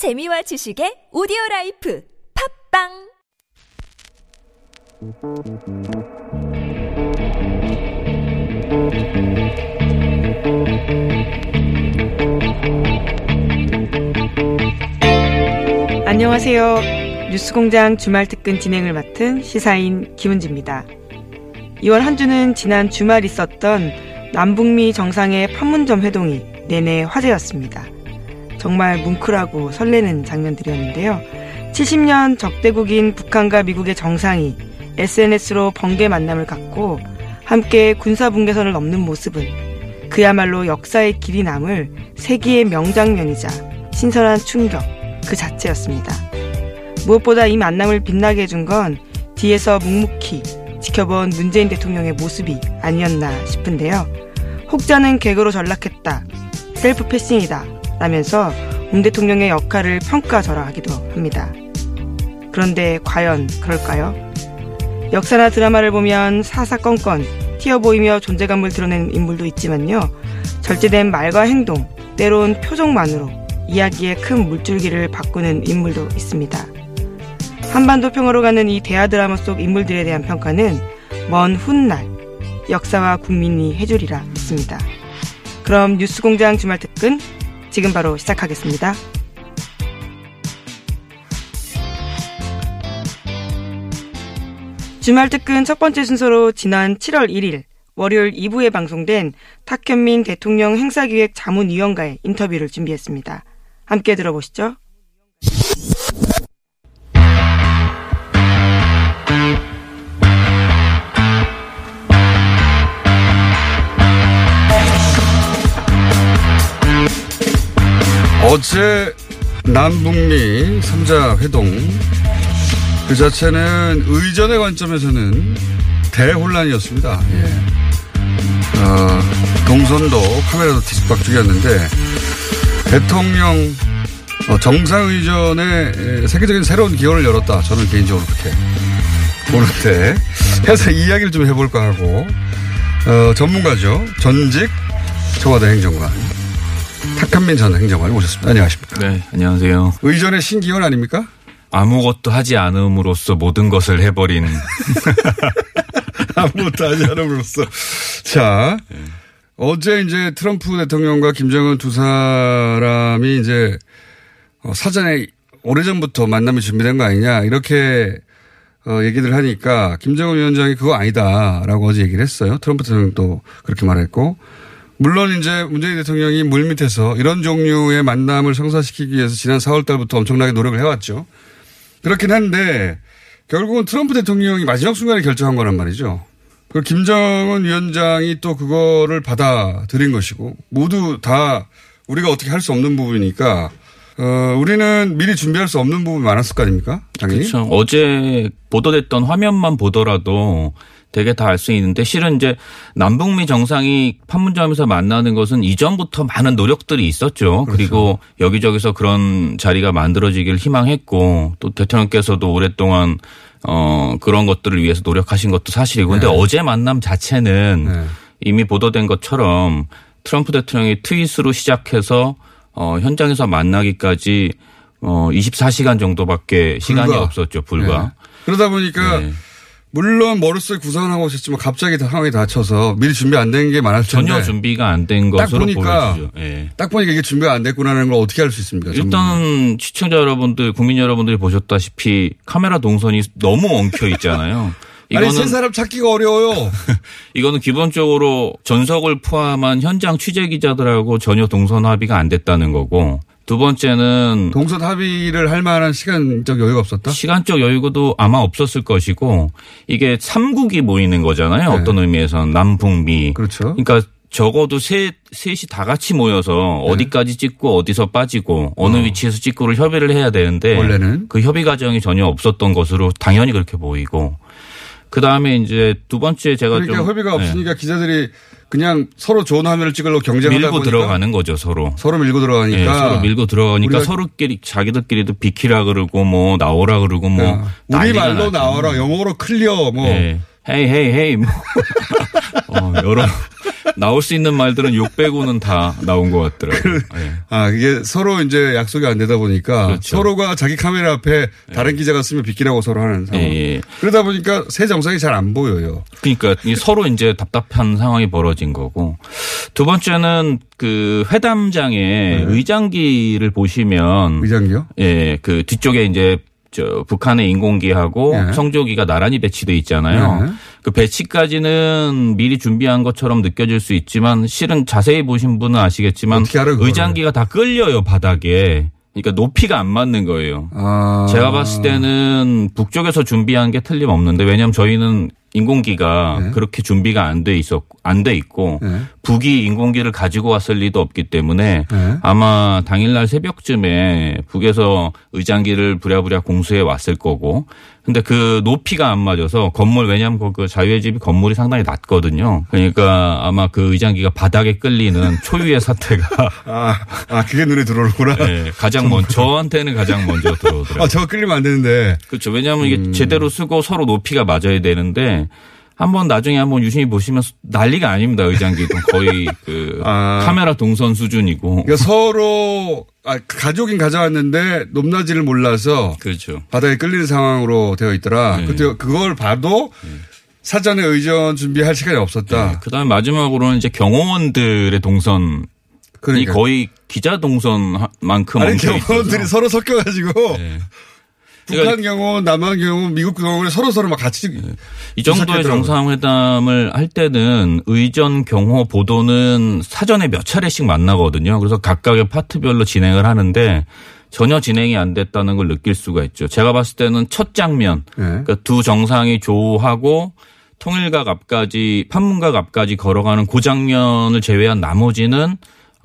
재미와 지식의 오디오 라이프 팟빵 안녕하세요. 뉴스공장 주말 특근 진행을 맡은 시사인 김은지입니다. 이번 한 주는 지난 주말 있었던 남북미 정상의 판문점 회동이 내내 화제였습니다. 정말 뭉클하고 설레는 장면들이었는데요. 70년 적대국인 북한과 미국의 정상이 SNS로 번개 만남을 갖고 함께 군사 분계선을 넘는 모습은 그야말로 역사의 길이 남을 세기의 명장면이자 신선한 충격 그 자체였습니다. 무엇보다 이 만남을 빛나게 해준 건 뒤에서 묵묵히 지켜본 문재인 대통령의 모습이 아니었나 싶은데요. 혹자는 개그로 전락했다. 셀프 패싱이다. 라면서 문 대통령의 역할을 평가절하하기도 합니다. 그런데 과연 그럴까요? 역사나 드라마를 보면 사사건건 튀어 보이며 존재감을 드러내는 인물도 있지만요. 절제된 말과 행동, 때론 표정만으로 이야기의 큰 물줄기를 바꾸는 인물도 있습니다. 한반도 평화로 가는 이 대하 드라마 속 인물들에 대한 평가는 먼 훗날 역사와 국민이 해주리라 믿습니다. 그럼 뉴스공장 주말 특근 지금 바로 시작하겠습니다. 주말 특근 첫 번째 순서로 지난 7월 1일 월요일 2부에 방송된 탁현민 대통령 행사기획 자문위원과의 인터뷰를 준비했습니다. 함께 들어보시죠. 어제 남북미 3자 회동 그 자체는 의전의 관점에서는 대혼란이었습니다. 예. 어, 동선도 카메라도 뒤집박죽이었는데 대통령 어, 정상의전에 세계적인 새로운 기원을 열었다. 저는 개인적으로 그렇게 보는데 해서 이야기를 좀 해볼까 하고 어, 전문가죠. 전직 청와대 행정관 탁한민 전 행정관이 오셨습니다. 안녕하십니까. 네, 안녕하세요. 의전의 신기원 아닙니까? 아무것도 하지 않음으로써 모든 것을 해버린. 아무것도 하지 않음으로써. 자, 어제 이제 트럼프 대통령과 김정은 두 사람이 이제 어, 사전에 오래전부터 만남이 준비된 거 아니냐 이렇게 어, 얘기들 하니까 김정은 위원장이 그거 아니다라고 어제 얘기를 했어요. 트럼프 대통령도 그렇게 말했고 물론 이제 문재인 대통령이 물밑에서 이런 종류의 만남을 성사시키기 위해서 지난 4월 달부터 엄청나게 노력을 해왔죠. 그렇긴 한데 결국은 트럼프 대통령이 마지막 순간에 결정한 거란 말이죠. 그 김정은 위원장이 또 그거를 받아들인 것이고 모두 다 우리가 어떻게 할 수 없는 부분이니까 어, 우리는 미리 준비할 수 없는 부분이 많았을 거 아닙니까? 당연히. 그렇죠. 어제 보도됐던 화면만 보더라도 되게 다 알 수 있는데 실은 이제 남북미 정상이 판문점에서 만나는 것은 이전부터 많은 노력들이 있었죠. 그렇죠. 그리고 여기저기서 그런 자리가 만들어지길 희망했고 또 대통령께서도 오랫동안 어 그런 것들을 위해서 노력하신 것도 사실이고 근데 네. 어제 만남 자체는 네. 이미 보도된 것처럼 트럼프 대통령이 트윗으로 시작해서 어 현장에서 만나기까지 어 24시간 정도밖에 시간이 불과. 없었죠. 불과. 네. 그러다 보니까 네. 물론 머릿속에 구상을 하고 있었지만 갑자기 상황이 닥쳐서 미리 준비 안 된 게 많았을 텐데 전혀 준비가 안 된 것으로 보니까 보여지죠. 예. 딱 보니까 이게 준비가 안 됐구나라는 걸 어떻게 알 수 있습니까? 일단 시청자 여러분들, 국민 여러분들이 보셨다시피 카메라 동선이 너무 엉켜 있잖아요. 이거는 아니, 세 사람 찾기가 어려워요. 이거는 기본적으로 전석을 포함한 현장 취재 기자들하고 전혀 동선 합의가 안 됐다는 거고 두 번째는 동선 합의를 할 만한 시간적 여유가 없었다? 시간적 여유도 아마 없었을 것이고 이게 3국이 모이는 거잖아요. 네. 어떤 의미에서는 남북미. 그렇죠. 그러니까 적어도 셋, 셋이 다 같이 모여서 네. 어디까지 찍고 어디서 빠지고 어느 어. 위치에서 찍고를 협의를 해야 되는데 원래는 그 협의 과정이 전혀 없었던 것으로 당연히 그렇게 보이고 그 다음에 이제 두 번째 제가 그러니까 좀 협의가 없으니까 네. 기자들이 그냥 서로 좋은 화면을 찍으려고 경쟁하다 밀고 보니까 들어가는 거죠 서로. 서로 밀고 들어가니까. 네, 서로 밀고 들어가니까 서로끼리 자기들끼리도 비키라 그러고 뭐 나오라 그러고 뭐 야, 우리 말로 나죠. 나와라 영어로 clear 뭐. 네. hey hey hey 뭐 어, 여러 나올 수 있는 말들은 욕 빼고는 다 나온 것 같더라고요. 예. 아, 이게 서로 이제 약속이 안 되다 보니까 그렇죠. 서로가 자기 카메라 앞에 다른 기자가 서면 비키라고 서로 하는 상황. 예, 예. 그러다 보니까 세 정상이 잘 안 보여요. 그러니까 이 서로 이제 답답한 상황이 벌어진 거고 두 번째는 그 회담장에 의장기를 보시면 의장기요? 예, 그 뒤쪽에 이제 저 북한의 인공기하고 예. 성조기가 나란히 배치돼 있잖아요. 예. 그 배치까지는 미리 준비한 것처럼 느껴질 수 있지만 실은 자세히 보신 분은 아시겠지만? 의장기가 다 끌려요 바닥에. 그러니까 높이가 안 맞는 거예요. 아. 제가 봤을 때는 북쪽에서 준비한 게 틀림없는데 왜냐하면 저희는 인공기가 네. 그렇게 준비가 안 돼 있었 안 돼 있고 네. 북이 인공기를 가지고 왔을 리도 없기 때문에 네. 아마 당일날 새벽쯤에 북에서 의장기를 부랴부랴 공수해 왔을 거고 근데 그 높이가 안 맞아서 건물 왜냐하면 그 자유의 집이 건물이 상당히 낮거든요. 그러니까 아마 그 의장기가 바닥에 끌리는 초유의 사태가 아, 아, 그게 눈에 들어오는구나. 네, 가장 먼저 저한테는 가장 먼저 들어오더라고요. 아, 저거 끌리면 안 되는데. 그렇죠. 왜냐하면 이게 음. 제대로 쓰고 서로 높이가 맞아야 되는데 한번 나중에 한번 유심히 보시면 난리가 아닙니다. 의장기도 거의 그 아. 카메라 동선 수준이고. 그러니까 서로, 아, 가족인 가져왔는데 높낮이를 몰라서 그렇죠. 바닥에 끌리는 상황으로 되어 있더라. 네. 그때 그걸 봐도 사전에 의전 준비할 시간이 없었다. 그다음에 마지막으로는 이제 경호원들의 동선이 그러니까. 거의 기자 동선만큼 아니, 경호원들이. 서로 섞여가지고 네. 북한 경호원, 남한 경호원, 미국 경호원이 서로 서로 막 같이 이 정도의 시작했더라고요. 정상회담을 할 때는 의전 경호 보도는 사전에 몇 차례씩 만나거든요. 그래서 각각의 파트별로 진행을 하는데 전혀 진행이 안 됐다는 걸 느낄 수가 있죠. 제가 봤을 때는 첫 장면, 네. 그러니까 두 정상이 조하고 통일각 앞까지 판문각 앞까지 걸어가는 그 장면을 제외한 나머지는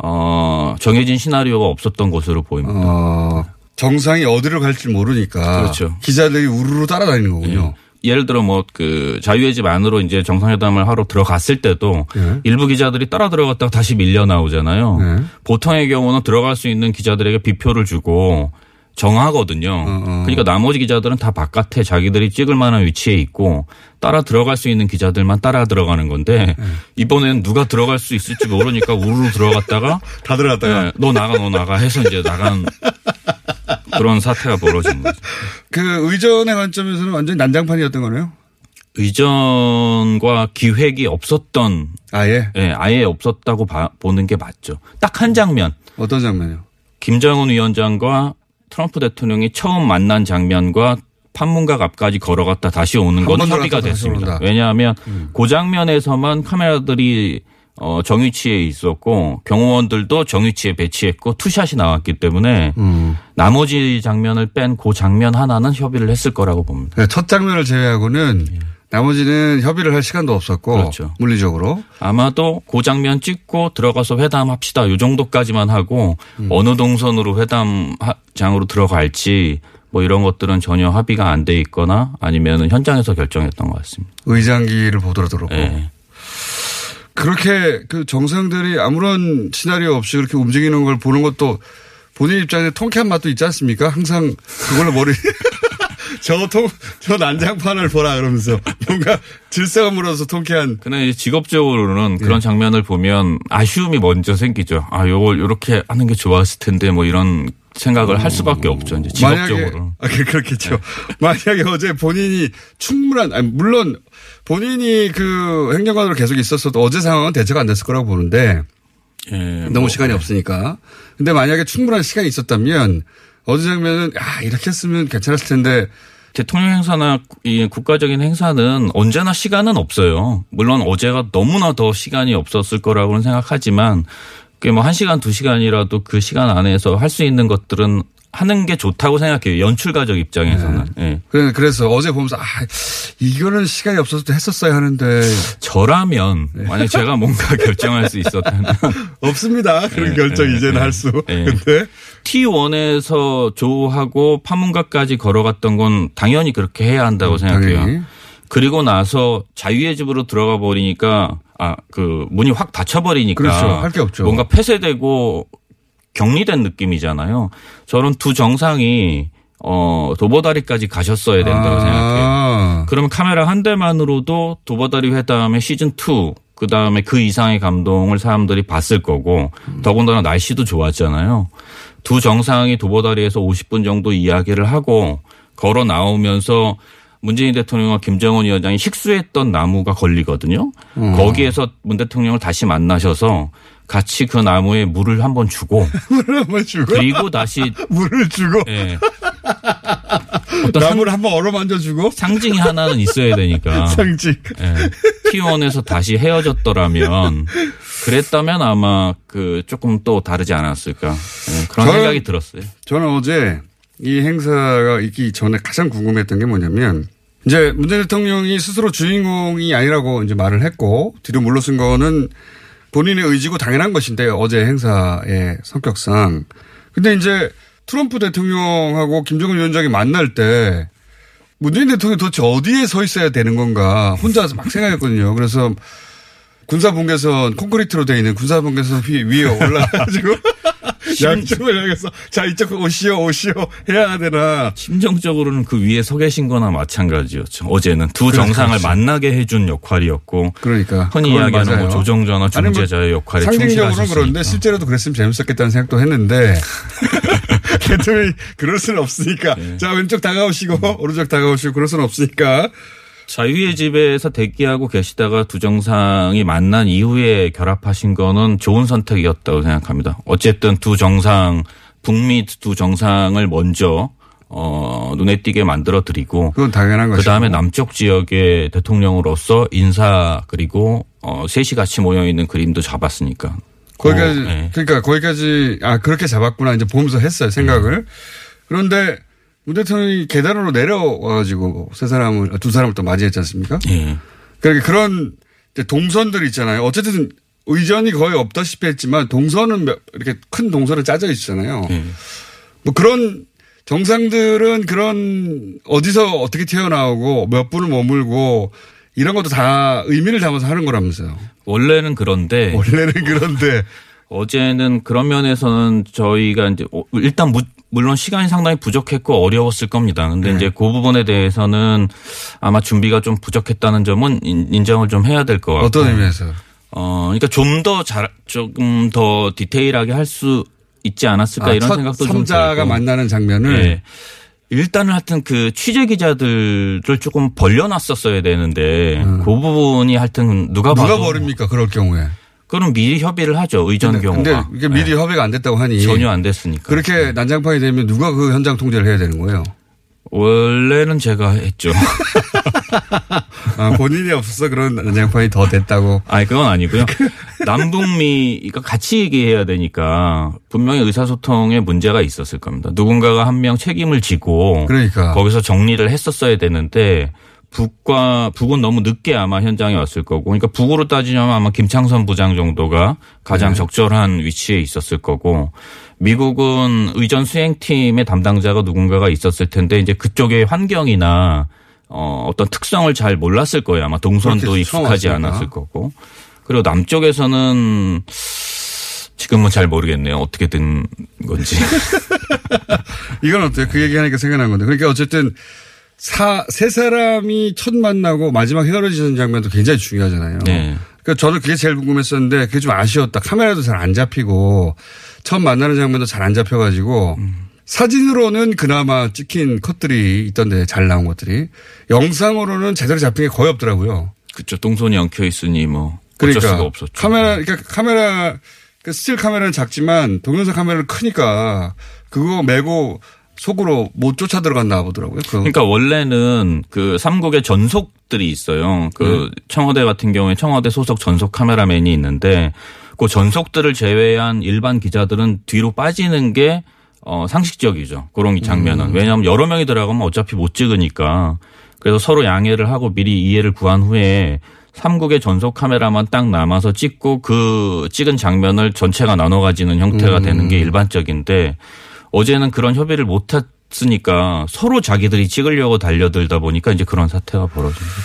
어 정해진 시나리오가 없었던 것으로 보입니다. 어, 정상이 어디로 갈지 모르니까 그렇죠. 기자들이 우르르 따라다니는 거군요. 예를 들어 뭐 그 자유의 집 안으로 이제 정상회담을 하러 들어갔을 때도 네. 일부 기자들이 따라 들어갔다가 다시 밀려 나오잖아요. 네. 보통의 경우는 들어갈 수 있는 기자들에게 비표를 주고 정하거든요. 어, 어. 그러니까 나머지 기자들은 다 바깥에 자기들이 찍을 만한 위치에 있고 따라 들어갈 수 있는 기자들만 따라 들어가는 건데 네. 이번에는 누가 들어갈 수 있을지 모르니까 우르르 들어갔다가 다 들어갔다가 네, 너 나가 너 나가 해서 이제 나간 그런 사태가 벌어진 거죠. 그 의전의 관점에서는 완전히 난장판이었던 거네요. 의전과 기획이 없었던 아예 예, 아예 없었다고 봐- 보는 게 맞죠. 딱 한 장면. 어떤 장면이요? 김정은 위원장과 트럼프 대통령이 처음 만난 장면과 판문각 앞까지 걸어갔다 다시 오는 한건번 협의가 됐습니다. 온다. 음. 왜냐하면 그 장면에서만 카메라들이 어, 정위치에 있었고 경호원들도 정위치에 배치했고 투샷이 나왔기 때문에 음. 나머지 장면을 뺀 그 장면 하나는 협의를 했을 거라고 봅니다. 그러니까 첫 장면을 제외하고는 나머지는 협의를 할 시간도 없었고 예. 그렇죠. 물리적으로 아마도 그 장면 찍고 들어가서 회담합시다. 요 정도까지만 하고 음. 어느 동선으로 회담장으로 들어갈지 뭐 이런 것들은 전혀 합의가 안 돼 있거나 아니면 현장에서 결정했던 것 같습니다. 의장기를 보더라도 예. 그렇게 그 정상들이 아무런 시나리오 없이 그렇게 움직이는 걸 보는 것도 본인 입장에 통쾌한 맛도 있지 않습니까? 항상 그걸로 머리 저 통, 저 난장판을 보라 그러면서 뭔가 질서가 물어서 통쾌한 근데 이제 직업적으로는 예. 그런 장면을 보면 아쉬움이 먼저 생기죠. 아, 요걸 이렇게 하는 게 좋았을 텐데 뭐 이런 생각을 할 수밖에 없죠. 이제 만약에 직업적으로. 아, 그- 그렇겠죠. 만약에 어제 본인이 충분한 아니 물론 본인이 그 행정관으로 계속 있었어도 어제 상황은 대처가 안 됐을 거라고 보는데 예, 너무 뭐 시간이 없으니까. 근데 만약에 충분한 시간이 있었다면 어제 장면은 아 이렇게 했으면 괜찮았을 텐데 대통령 행사나 이 국가적인 행사는 언제나 시간은 없어요. 물론 어제가 너무나 더 시간이 없었을 거라고는 생각하지만 그게 뭐한 시간 두 시간이라도 그 시간 안에서 할 수 있는 것들은 하는 게 좋다고 생각해요. 연출가적 입장에서는. 예. 그래- 그래서 어제 보면서 아 이거는 시간이 없어서 했었어야 하는데 저라면 네. 만약 제가 뭔가 결정할 수 있었다면 없습니다. 그런 네, 결정 네, 이제는 네. 할 수. 네. 근데 T1에서 조하고 파문각까지 걸어갔던 건 당연히 그렇게 해야 한다고 생각해요. 당연히 그리고 나서 자유의 집으로 들어가 버리니까 아 그 문이 확 닫혀 버리니까 그렇죠. 할 게 없죠. 뭔가 폐쇄되고 격리된 느낌이잖아요. 저는 두 정상이 어 도보다리까지 가셨어야 된다고 생각해요. 아, 그러면 카메라 한 대만으로도 도보다리 회담의 시즌 2 그 다음에 그 이상의 감동을 사람들이 봤을 거고 더군다나 날씨도 좋았잖아요. 두 정상이 도보다리에서 50분 정도 이야기를 하고 걸어 나오면서 문재인 대통령과 김정은 위원장이 식수했던 나무가 걸리거든요. 거기에서 문 대통령을 다시 만나셔서 같이 그 나무에 물을 한번 주고 물을 한번 주고 그리고 다시 물을 주고 예. 어떤 상, 나무를 한번 얼어만져 주고 상징이 하나는 있어야 되니까 상징. 예. T1에서 다시 헤어졌더라면 그랬다면 아마 그 조금 또 다르지 않았을까 예, 그런 저는- 생각이 들었어요. 저는 어제 이 행사가 있기 전에 가장 궁금했던 게 뭐냐면 이제 문재인 대통령이 스스로 주인공이 아니라고 이제 말을 했고 뒤로 물러선 거는 본인의 의지고 당연한 것인데 어제 행사의 성격상 근데 이제 트럼프 대통령하고 김정은 위원장이 만날 때 문재인 대통령이 도대체 어디에 서 있어야 되는 건가 혼자서 막 생각했거든요. 그래서 군사분계선 콘크리트로 되어 있는 군사분계선 위- 위에 올라가가지고 양쪽을 향해서 자 이쪽 오시오 오시오 해야 되나 심정적으로는 그 위에 서 계신 거나 마찬가지였죠. 어제는 두 그렇죠, 정상을 그렇죠. 만나게 해준 역할이었고 그러니까 흔히 이야기하는. 뭐 조정자나 뭐 중재자의 역할에 상징적으로는 충실하셨으니까. 그런데 실제로도 그랬으면 재밌었겠다는 생각도 했는데 대통령이 그럴 수는 없으니까 네. 자 왼쪽 다가오시고 오른쪽 다가오시고 그럴 수는 없으니까 자유의 집에서 대기하고 계시다가 두 정상이 만난 이후에 결합하신 거는 좋은 선택이었다고 생각합니다. 어쨌든 두 정상 북미 두 정상을 먼저 어, 눈에 띄게 만들어 드리고 그건 당연한 그 것이고 다음에 남쪽 지역의 대통령으로서 인사 그리고 어, 셋이 같이 모여 있는 그림도 잡았으니까. 거기까지 그, 예. 그러니까 거기까지 아 그렇게 잡았구나 이제 보면서 했어요 생각을 네. 그런데 문 대통령이 계단으로 내려와가지고 세 사람을 두 사람을 또 맞이했지 않습니까? 예. 그러니까 그런 동선들 있잖아요. 어쨌든 의전이 거의 없다시피 했지만 동선은 몇- 이렇게 큰 동선을 짜져 있잖아요. 예. 뭐 그런 정상들은 그런 어디서 어떻게 튀어나오고 몇 분을 머물고 이런 것도 다 의미를 담아서 하는 거라면서요. 원래는 그런데 원래는 그런데 어제는 그런 면에서는 저희가 이제 어, 일단 무- 물론 시간이 상당히 부족했고 어려웠을 겁니다. 근데 네. 이제 그 부분에 대해서는 아마 준비가 좀 부족했다는 점은 인- 인정을 좀 해야 될 것 같고. 어떤 의미에서 어, 그러니까 좀 더 잘, 조금 더 디테일하게 할 수 있지 않았을까 이런 첫 생각도 좀 삼자가 들고. 만나는 장면을 예. 일단은 하여튼 그 취재 기자들을 조금 벌려놨었어야 되는데 그 부분이 하여튼 누가 음. 누가 봐도 버립니까? 그럴 경우에. 그럼 미리 협의를 하죠 의전 근데, 경우가 근데 이게 미리 예. 협의가 안 됐다고 하니 전혀 안 됐으니까 그렇게 난장판이 되면 누가 그 현장 통제를 해야 되는 거예요? 원래는 제가 했죠. 아, 본인이 없어서 그런 난장판이 더 됐다고. 아니 그건 아니고요. 남북미가 같이 얘기해야 되니까 분명히 의사소통에 문제가 있었을 겁니다. 누군가가 한 명 책임을 지고 그러니까. 거기서 정리를 했었어야 되는데 북과 북은 너무 늦게 아마 현장에 왔을 거고 그러니까 북으로 따지자면 아마 김창선 부장 정도가 가장 네. 적절한 위치에 있었을 거고 미국은 의전 수행팀의 담당자가 누군가가 있었을 텐데 이제 그쪽의 환경이나 어, 어떤 특성을 잘 몰랐을 거예요. 아마 동선도 익숙하지. 않았을 거고. 그리고 남쪽에서는 지금은 잘 모르겠네요. 어떻게 된 건지. 이건 어때요? 그 얘기하니까 생각난 건데. 그러니까 어쨌든 사, 세 사람이 첫 만나고 마지막 헤어지는 장면도 굉장히 중요하잖아요. 네. 그러니까 저는 그게 제일 궁금했었는데 그게 좀 아쉬웠다. 카메라도 잘 안 잡히고 처음 만나는 장면도 잘 안 잡혀가지고 사진으로는 그나마 찍힌 컷들이 있던데 잘 나온 것들이 영상으로는 제대로 잡힌 게 거의 없더라고요. 그쵸. 동선이 엉켜 있으니 뭐. 어쩔 그러니까 수가 없었죠. 카메라, 그러니까 카메라, 그 스틸 카메라는 작지만 동영상 카메라는 크니까 그거 메고 속으로 못 쫓아 들어갔나 보더라고요. 그 그러니까 원래는 그 삼국의 전속들이 있어요. 그 네. 청와대 같은 경우에 청와대 소속 전속 카메라맨이 있는데 그 전속들을 제외한 일반 기자들은 뒤로 빠지는 게 어, 상식적이죠. 그런 장면은. 음. 왜냐하면 여러 명이 들어가면 어차피 못 찍으니까. 그래서 서로 양해를 하고 미리 이해를 구한 후에 삼국의 전속 카메라만 딱 남아서 찍고 그 찍은 장면을 전체가 나눠 가지는 형태가 되는 음. 게 일반적인데 어제는 그런 협의를 못 했으니까 서로 자기들이 찍으려고 달려들다 보니까 이제 그런 사태가 벌어진 거죠.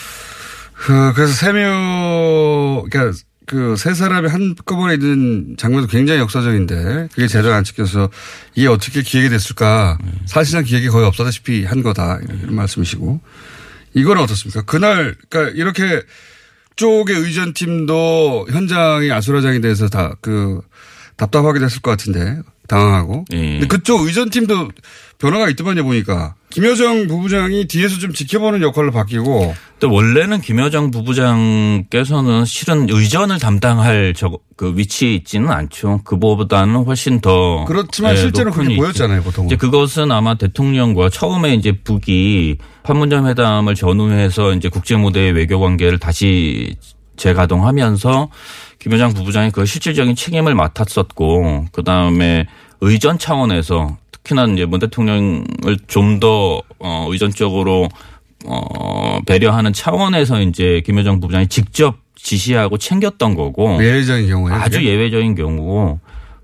그, 그래서 세 명, 그러니까 그세 사람이 한꺼번에 있는 장면도 굉장히 역사적인데 그게 제대로 안 찍혀서 이게 어떻게 기획이 됐을까. 사실상 기획이 거의 없다시피 한 거다. 이런 말씀이시고. 이건 어떻습니까? 그날, 그러니까 이렇게 그쪽의 의전팀도 현장이 아수라장이 돼서 다 그 답답하게 됐을 것 같은데 당황하고. 예. 근데 그쪽 의전팀도 변화가 있더만요 보니까 김여정 부부장이 뒤에서 좀 지켜보는 역할로 바뀌고 또 원래는 김여정 부부장께서는 실은 의전을 담당할 저 그 위치에 있지는 않죠. 그보다는 훨씬 더 그렇지만 예, 실제로 그렇게 위치. 보였잖아요 보통은. 이제 그것은 아마 대통령과 처음에 이제 북이 판문점 회담을 전후해서 이제 국제 무대의 외교 관계를 다시 재가동하면서 김여정 부부장이 그 실질적인 책임을 맡았었고 그 다음에 의전 차원에서 특히나 이제 문 대통령을 좀 더 어, 의전적으로 어, 배려하는 차원에서 이제 김여정 부부장이 직접 지시하고 챙겼던 거고 예외적인 경우에 아주 예외적인 경우고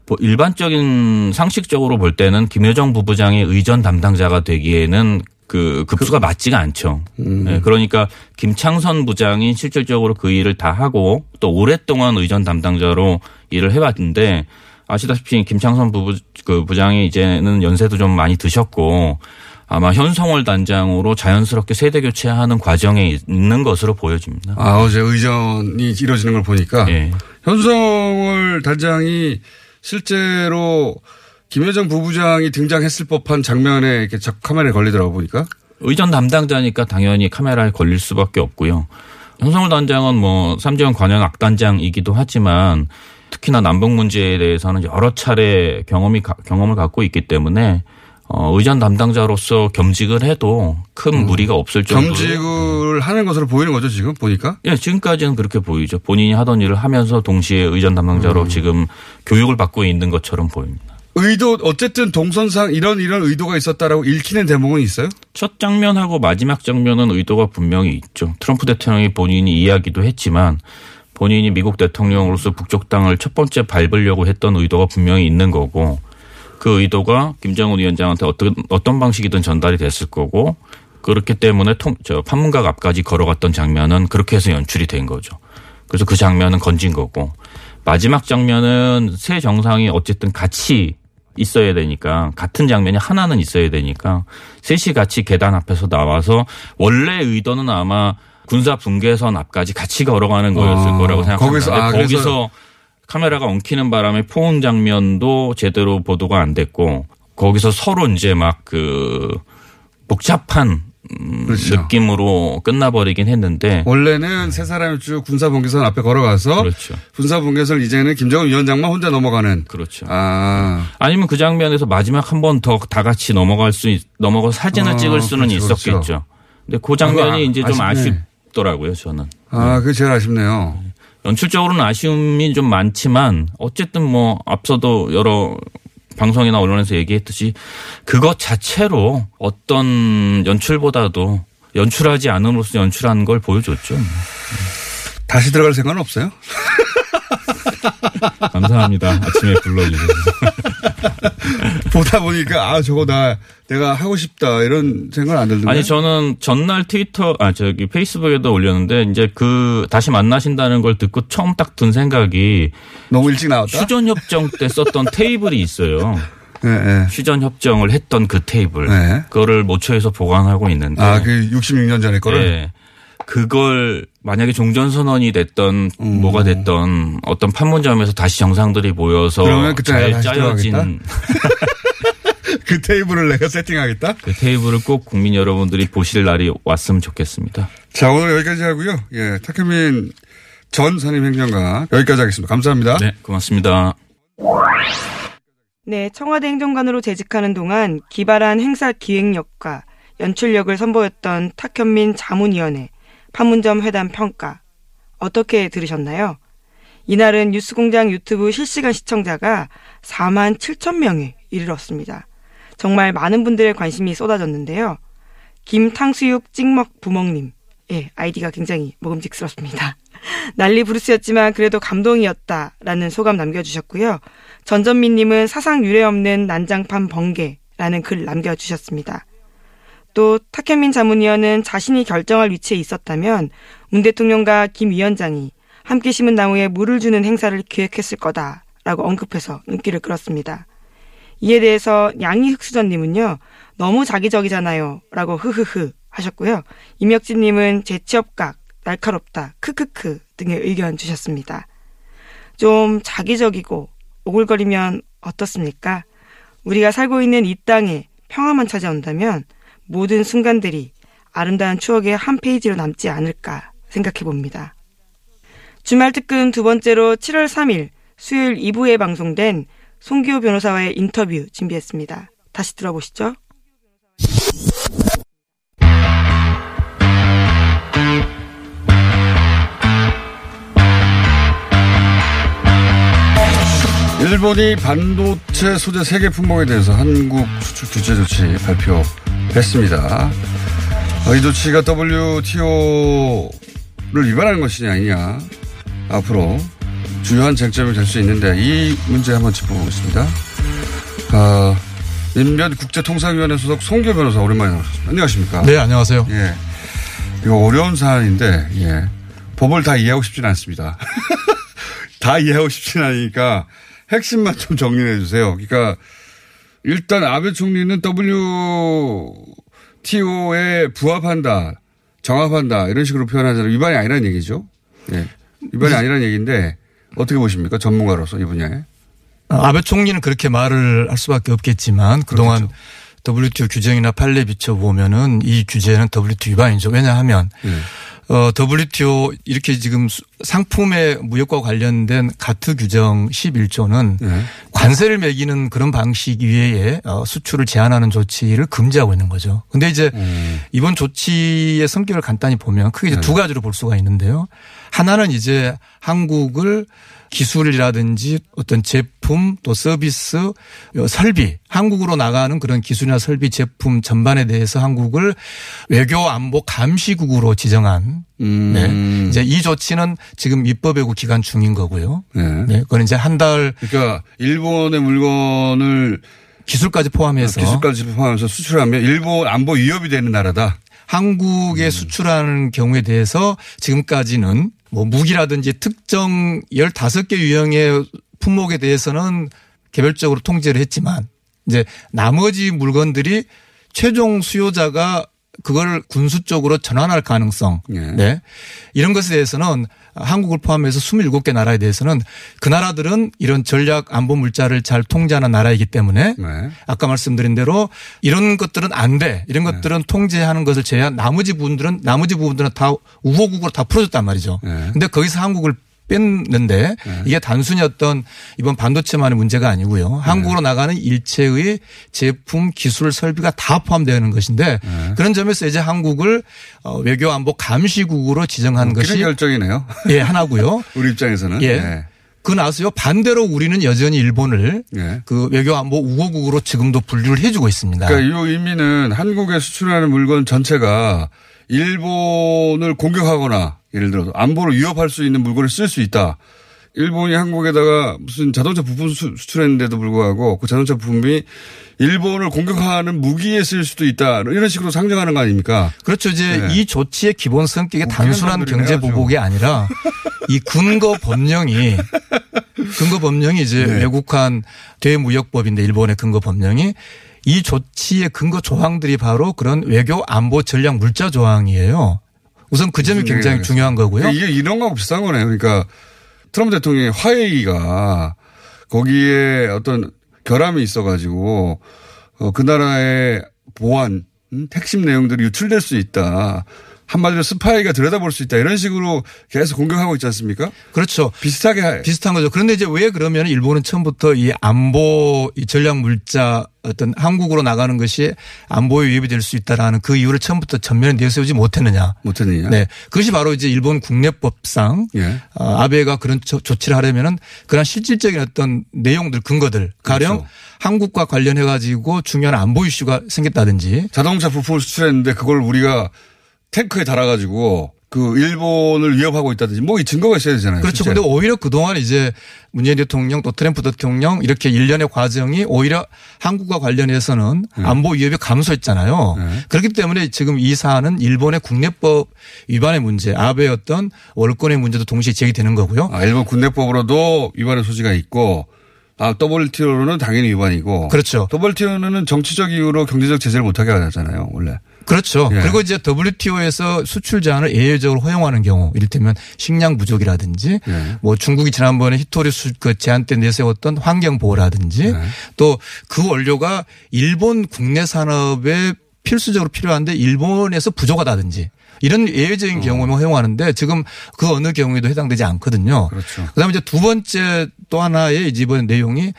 뭐 일반적인 상식적으로 볼 때는 김여정 부부장이 의전 담당자가 되기에는 그 급수가 맞지가 않죠. 네, 그러니까 김창선 부장이 실질적으로 그 일을 다 하고 또 오랫동안 의전 담당자로 일을 해왔는데 아시다시피 김창선 부부 그 부장이 이제는 연세도 좀 많이 드셨고 아마 현성월 단장으로 자연스럽게 세대 교체하는 과정에 있는 것으로 보여집니다. 아, 어제 의전이 이루어지는 걸 보니까 예. 현성월 단장이 실제로 김여정 부부장이 등장했을 법한 장면에 이렇게 적 카메라에 걸리더라고 보니까. 의전 담당자니까 당연히 카메라에 걸릴 수밖에 없고요. 현성월 단장은 뭐 삼지원 관영 악단장이기도 하지만 특히나 남북 문제에 대해서는 여러 차례 경험이 가- 경험을 갖고 있기 때문에 어, 의전 담당자로서 겸직을 해도 큰 무리가 없을 정도로 겸직을 하는 것으로 보이는 거죠 지금 보니까. 예, 지금까지는 그렇게 보이죠. 본인이 하던 일을 하면서 동시에 의전 담당자로 음. 지금 교육을 받고 있는 것처럼 보입니다. 의도 어쨌든 동선상 이런 이런 의도가 있었다라고 읽히는 대목은 있어요? 첫 장면하고 마지막 장면은 의도가 분명히 있죠. 트럼프 대통령이 본인이 이야기도 했지만 본인이 미국 대통령으로서 북쪽 땅을 첫 번째 밟으려고 했던 의도가 분명히 있는 거고 그 의도가 김정은 위원장한테 어떤 어떤 방식이든 전달이 됐을 거고 그렇기 때문에 통, 저 판문각 앞까지 걸어갔던 장면은 그렇게 해서 연출이 된 거죠. 그래서 그 장면은 건진 거고 마지막 장면은 세 정상이 어쨌든 같이 있어야 되니까 같은 장면이 하나는 있어야 되니까 셋이 같이 계단 앞에서 나와서 원래 의도는 아마 군사 분계선 앞까지 같이 걸어가는 거였을 어, 거라고 생각합니다. 거기서, 아, 거기서 카메라가 엉키는 바람에 포옹 장면도 제대로 보도가 안 됐고 거기서 서로 이제 막 그 복잡한 음, 그렇죠. 느낌으로 끝나버리긴 했는데 원래는 세 사람이 쭉 군사 분계선 앞에 걸어가서 그렇죠. 군사 분계선 이제는 김정은 위원장만 혼자 넘어가는. 그렇죠. 아, 아니면 그 장면에서 마지막 한 번 더 다 같이 넘어갈 수 있, 넘어가 사진을 어, 찍을 수는 그렇죠, 있었겠죠. 그렇죠. 근데 그 장면이 아, 이제 좀 아쉽네. 아쉽더라고요, 저는. 아, 그게 제일 아쉽네요. 연출적으로는 아쉬움이 좀 많지만 어쨌든 뭐 앞서도 여러 방송이나 언론에서 얘기했듯이 그것 자체로 어떤 연출보다도 연출하지 않음으로써 연출하는 걸 보여줬죠. 다시 들어갈 생각은 없어요? 감사합니다. 아침에 불러주셔서. 보다 보니까 아 저거 나 내가 하고 싶다 이런 생각은 안 들던데. 아니 저는 전날 트위터 아 저기 페이스북에도 올렸는데 이제 그 다시 만나신다는 걸 듣고 처음 딱 든 생각이 너무 일찍 나왔다. 휴전 협정 때 썼던 테이블이 있어요. 예, 예. 휴전 협정을 했던 그 테이블. 네. 그거를 모처에서 보관하고 있는데. 아, 그 66년 전에 거를. 예. 그걸 만약에 종전선언이 됐던 음. 뭐가 됐던 어떤 판문점에서 다시 정상들이 모여서 잘 짜여진? 그 테이블을 내가 세팅하겠다. 그 테이블을 꼭 국민 여러분들이 보실 날이 왔으면 좋겠습니다. 자, 오늘 여기까지 하고요. 예, 탁현민 전 산림행정관 여기까지 하겠습니다. 감사합니다. 네, 고맙습니다. 네, 청와대 행정관으로 재직하는 동안 기발한 행사 기획력과 연출력을 선보였던 탁현민 자문위원회 판문점 회담 평가 어떻게 들으셨나요? 이날은 뉴스공장 유튜브 실시간 시청자가 4만 7천 명에 이르렀습니다. 정말 많은 분들의 관심이 쏟아졌는데요. 김탕수육 찍먹 부먹님. 예, 아이디가 굉장히 먹음직스럽습니다. 난리 부르스였지만 그래도 감동이었다라는 소감 남겨주셨고요. 전전미님은 사상 유례 없는 난장판 번개라는 글 남겨주셨습니다. 또 탁현민 자문위원은 자신이 결정할 위치에 있었다면 문 대통령과 김 위원장이 함께 심은 나무에 물을 주는 행사를 기획했을 거다라고 언급해서 눈길을 끌었습니다. 이에 대해서 양희 흑수전님은요, 너무 자기적이잖아요. 라고 흐흐흐 하셨고요. 임혁진님은 재취업각 날카롭다, 크크크 등의 의견 주셨습니다. 좀 자기적이고 오글거리면 어떻습니까? 우리가 살고 있는 이 땅에 평화만 찾아온다면 모든 순간들이 아름다운 추억의 한 페이지로 남지 않을까 생각해 봅니다. 주말 특근 두 번째로 7월 3일 수요일 2부에 방송된 송기호 변호사와의 인터뷰 준비했습니다. 다시 들어보시죠. 일본이 반도체 소재 세계 품목에 대해서 한국 수출 규제 조치 발표했습니다. 어, 이 조치가 WTO를 위반하는 것이냐 아니냐 앞으로 주요한 쟁점이 될 수 있는데 이 문제 한번 짚어보겠습니다. 어, 인변 국제통상위원회 소속 송교 변호사 오랜만에 나오셨습니다. 안녕하십니까? 네, 안녕하세요. 예. 이거 어려운 사안인데, 예. 법을 다 이해하고 싶지는 않습니다. 다 이해하고 싶지는 않으니까 핵심만 좀 정리해 주세요. 그러니까 일단 아베 총리는 WTO에 부합한다, 정합한다 이런 식으로 표현하자면 위반이 아니라는 얘기죠. 예. 위반이 아니라는 얘기인데 어떻게 보십니까? 전문가로서 이 분야에. 아베 총리는 그렇게 말을 할 수밖에 없겠지만 그동안 WTO 규정이나 판례 비춰보면은 이 규제는 WTO 위반이죠. 왜냐하면 예. 어, WTO 이렇게 지금 수- 상품의 무역과 관련된 가트 규정 11조는 예. 관세를 매기는 그런 방식 이외에 어, 수출을 제한하는 조치를 금지하고 있는 거죠. 근데 이제 음. 이번 조치의 성격을 간단히 보면 크게 이제 두 가지로 볼 수가 있는데요. 하나는 이제 한국을 기술이라든지 어떤 제품 또 서비스 어, 설비 한국으로 나가는 그런 기술이나 설비 제품 전반에 대해서 한국을 외교 안보 감시국으로 지정한 음. 네. 이제 이 조치는 지금 입법 예고 기간 중인 거고요. 네. 네. 그건 이제 한 달 그러니까 일본의 물건을 기술까지 포함해서 기술까지 포함해서 수출하면 일본 안보 위협이 되는 나라다. 한국에 수출하는 경우에 대해서 지금까지는 뭐 무기라든지 특정 15개 유형의 품목에 대해서는 개별적으로 통제를 했지만 이제 나머지 물건들이 최종 수요자가 그걸 군수 쪽으로 전환할 가능성. 예. 네. 이런 것에 대해서는 한국을 포함해서 27개 나라에 대해서는 그 나라들은 이런 전략 안보 물자를 잘 통제하는 나라이기 때문에 네. 아까 말씀드린 대로 이런 것들은 안 돼. 이런 것들은 통제하는 것을 제한 나머지 부분들은 나머지 부분들은 다 우호국으로 다 풀어줬단 말이죠. 네. 근데 거기서 한국을 뺐는데 이게 단순히 어떤 이번 반도체만의 문제가 아니고요. 한국으로 나가는 일체의 제품, 기술, 설비가 다 포함되는 것인데 그런 점에서 이제 한국을 어, 외교 안보 감시국으로 지정한 것이 결정이네요. 예, 하나고요. 우리 입장에서는. 예. 네. 그 나서요 반대로 우리는 여전히 일본을 예. 그 외교 안보 우호국으로 지금도 분류를 해주고 있습니다. 그러니까 이 의미는 한국에 수출하는 물건 전체가 일본을 공격하거나 예를 들어서 안보를 위협할 수 있는 물건을 쓸 수 있다. 일본이 한국에다가 무슨 자동차 부품 수- 수출했는데도 불구하고 그 자동차 부품이 일본을 공격하는 무기에 쓸 수도 있다. 이런 식으로 상정하는 거 아닙니까? 그렇죠. 이제 네. 이 조치의 기본 성격이 웃기는 단순한 경제. 보복이 아니라 이 근거 법령이 근거 법령이 이제 네. 외국한 대무역법인데 일본의 근거 법령이 이 조치의 근거 조항들이 바로 그런 외교 안보 전략 물자 조항이에요. 우선 그 점이 굉장히 얘기를 중요한 거고요. 이게 이런 거하고 비슷한 거네요. 그러니까 트럼프 대통령의 화해기가 거기에 어떤 결함이 있어가지고 어, 그 나라의 보안 음, 핵심 내용들이 유출될 수 있다. 한마디로 스파이가 들여다볼 수 있다. 이런 식으로 계속 공격하고 있지 않습니까? 그렇죠. 비슷하게 하- 비슷한 거죠. 그런데 이제 왜 그러면 일본은 처음부터 이 안보 이 전략 물자 어떤 한국으로 나가는 것이 안보에 위협이 될 수 있다라는 그 이유를 처음부터 전면에 내세우지 못했느냐. 못했느냐. 네. 그것이 바로 이제 일본 국내법상 예. 어, 아베가 그런 조- 조치를 하려면은 그런 실질적인 어떤 내용들 근거들 가령 그렇죠. 한국과 관련해 가지고 중요한 안보 이슈가 생겼다든지 자동차 부품을 수출했는데 그걸 우리가 탱크에 달아가지고 그 일본을 위협하고 있다든지 뭐 이 증거가 있어야 되잖아요. 그렇죠. 실제. 근데 오히려 그동안 이제 문재인 대통령 또 트럼프 대통령 이렇게 일련의 과정이 오히려 한국과 관련해서는 안보 위협이 감소했잖아요. 네. 그렇기 때문에 지금 이 사안은 일본의 국내법 위반의 문제, 아베의 어떤 월권의 문제도 동시에 제기되는 거고요. 아, 일본 군대법으로도 위반의 소지가 있고 아, WTO는 당연히 위반이고. 그렇죠. WTO는 정치적 이유로 경제적 제재를 못하게 하잖아요, 원래. 그렇죠. 예. 그리고 이제 WTO에서 수출 제한을 예외적으로 허용하는 경우, 이를테면 식량 부족이라든지, 예. 뭐 중국이 지난번에 히토리 수, 그 제한 때 내세웠던 환경 보호라든지, 네. 또그 원료가 일본 국내 산업에 필수적으로 필요한데 일본에서 부족하다든지. 이런 예외적인 경우만 허용하는데 지금 그 어느 경우에도 해당되지 않거든요. 그렇죠. 그다음에 이제 두 번째 또 하나의 이번 내용이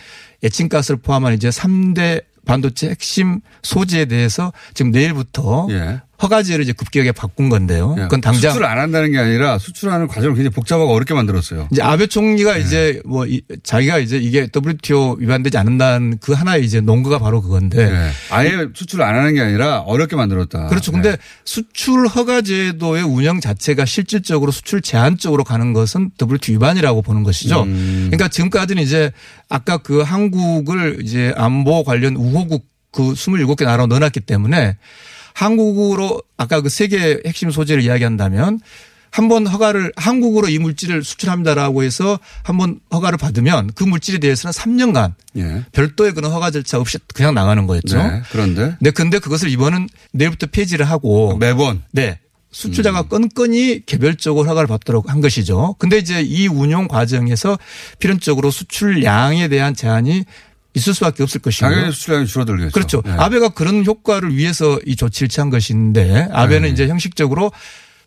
에칭가스를 포함한 이제 3대 반도체 핵심 소재에 대해서 지금 내일부터 예. 허가제를 이제 급격하게 바꾼 건데요. 예. 그건 당장 수출 안 한다는 게 아니라 수출하는 과정을 굉장히 복잡하고 어렵게 만들었어요. 이제 아베 총리가 네. 이제 뭐 이- 자기가 이제 이게 WTO 위반되지 않는다는 그 하나의 이제 논거가 바로 그건데 예. 아예 수출을 안 하는 게 아니라 어렵게 만들었다. 그렇죠. 근데 예. 수출 허가 제도의 운영 자체가 실질적으로 수출 제한 쪽으로 가는 것은 WTO 위반이라고 보는 것이죠. 음. 그러니까 지금까지는 이제 아까 그 한국을 이제 안보 관련 우호국 그 27개 나라로 넣어놨기 때문에 한국으로 아까 그 세계 핵심 소재를 이야기한다면 한 번 허가를 한국으로 이 물질을 수출합니다라고 해서 한 번 허가를 받으면 그 물질에 대해서는 3년간 예. 별도의 그런 허가 절차 없이 그냥 나가는 거였죠. 네. 그런데 네, 근데 그것을 이번은 내일부터 폐지를 하고 매번 네. 수출자가 음. 건건히 개별적으로 허가를 받도록 한 것이죠. 근데 이제 이 운용 과정에서 필연적으로 수출량에 대한 제한이 있을 수밖에 없을 것이고요. 당연히 수출량이 줄어들겠죠. 그렇죠. 예. 아베가 그런 효과를 위해서 이 조치를 취한 것인데 아베는 네. 이제 형식적으로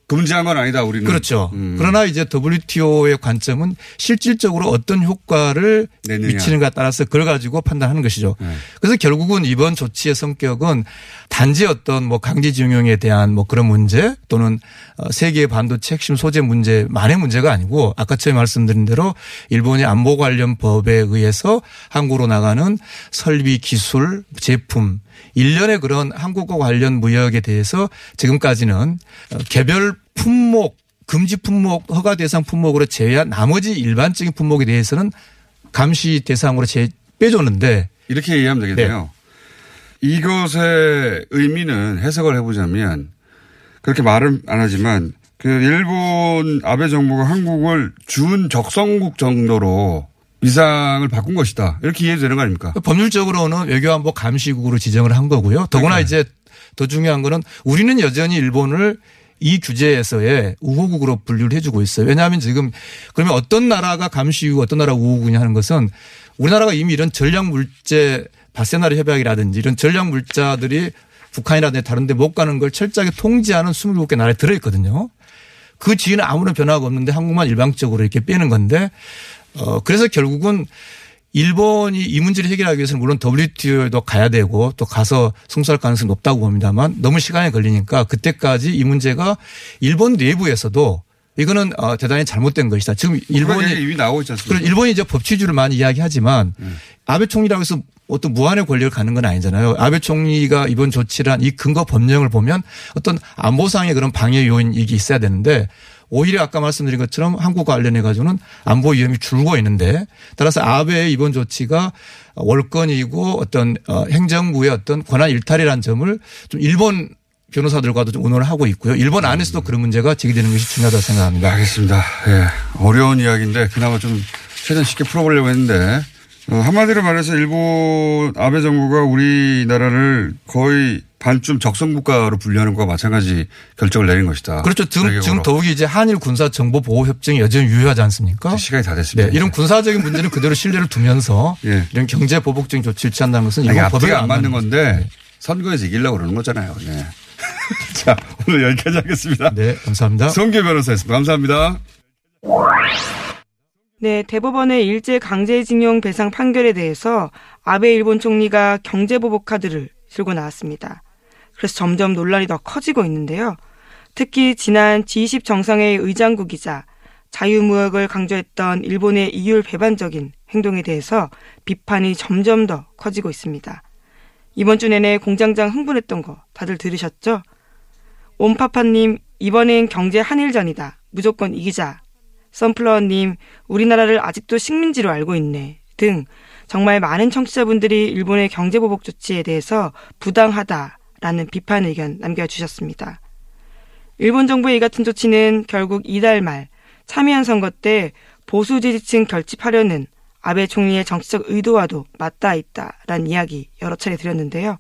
금지한 건 아니다. 우리는 그렇죠. 음. 그러나 이제 WTO의 관점은 실질적으로 어떤 효과를 내느냐. 미치는가 따라서 그걸 가지고 판단하는 것이죠. 네. 그래서 결국은 이번 조치의 성격은 단지 어떤 뭐 강제징용에 대한 뭐 그런 문제 또는 어, 세계 반도체 핵심 소재 문제만의 문제가 아니고 아까 처음에 말씀드린 대로 일본의 안보 관련 법에 의해서 한국으로 나가는 설비 기술 제품 일련의 그런 한국과 관련 무역에 대해서 지금까지는 어, 개별 품목 금지 품목 허가 대상 품목으로 제외한 나머지 일반적인 품목에 대해서는 감시 대상으로 제 빼줬는데 이렇게 이해하면 되겠네요. 이것의 의미는 해석을 해보자면 그렇게 말은 안 하지만 그 일본 아베 정부가 한국을 준 적성국 정도로 위상을 바꾼 것이다. 이렇게 이해도 되는 거 아닙니까? 법률적으로는 외교안보 감시국으로 지정을 한 거고요. 더구나 네. 이제 더 중요한 거는 우리는 여전히 일본을 이 규제에서의 우호국으로 분류를 해주고 있어요. 왜냐하면 지금 그러면 어떤 나라가 감시국 어떤 나라가 우호국이냐 하는 것은 우리나라가 이미 이런 전략 물제 바세나르 협약이라든지 이런 전략 물자들이 북한이라든지 다른 데 못 가는 걸 철저하게 통제하는 27개 나라에 들어있거든요. 그 지위는 아무런 변화가 없는데 한국만 일방적으로 이렇게 빼는 건데 어 그래서 결국은 일본이 이 문제를 해결하기 위해서는 물론 WTO에도 가야 되고 또 가서 승소할 가능성이 높다고 봅니다만 너무 시간이 걸리니까 그때까지 이 문제가 일본 내부에서도 이거는 어 대단히 잘못된 것이다. 지금 일본이 일본이 이미 나오고 있지 않습니까? 일본이 이제 법치주의를 많이 이야기하지만 아베 총리라고 해서 어떤 무한의 권력을 갖는 건 아니잖아요. 아베 총리가 이번 조치를 한 이 근거 법령을 보면 어떤 안보상의 그런 방해 요인이 있어야 되는데 오히려 아까 말씀드린 것처럼 한국과 관련해 가지고는 안보 위험이 줄고 있는데 따라서 아베의 이번 조치가 월권이고 어떤 어, 행정부의 어떤 권한 일탈이라는 점을 좀 일본 변호사들과도 좀 의논을 하고 있고요. 일본 안에서도 그런 문제가 제기되는 것이 중요하다고 생각합니다. 알겠습니다. 예. 어려운 이야기인데 그나마 좀 최대한 쉽게 풀어보려고 했는데 어, 한마디로 말해서 일본 아베 정부가 우리나라를 거의 반쯤 적성 국가로 분류하는 것과 마찬가지 결정을 내린 것이다. 그렇죠. 지금. 지금 더욱이 이제 한일 군사 정보 보호 협정이 여전히 유효하지 않습니까? 시간이 다 네, 됐습니다. 이런 군사적인 문제는 그대로 신뢰를 두면서 예. 이런 경제 보복적인 조치를 취한다는 것은 이건 법에 안 맞는. 건데 선거에서 이기려고 그러는 거잖아요. 네. 자, 오늘 여기까지 하겠습니다. 네, 감사합니다. 성규 변호사였습니다. 감사합니다. 네, 대법원의 일제 강제징용 배상 판결에 대해서 아베 일본 총리가 경제보복 카드를 들고 나왔습니다. 그래서 점점 논란이 더 커지고 있는데요. 특히 지난 G20 정상회의 의장국이자 자유무역을 강조했던 일본의 이율 배반적인 행동에 대해서 비판이 점점 더 커지고 있습니다. 이번 주 내내 공장장 흥분했던 거 다들 들으셨죠? 옴파파님, 이번엔 경제 한일전이다. 무조건 이기자. 선플러님, 우리나라를 아직도 식민지로 알고 있네. 등 정말 많은 청취자분들이 일본의 경제보복 조치에 대해서 부당하다라는 비판 의견 남겨주셨습니다. 일본 정부의 이 같은 조치는 결국 이달 말 참여한 선거 때 보수 지지층 결집하려는 아베 총리의 정치적 의도와도 맞닿아 있다라는 이야기 여러 차례 드렸는데요.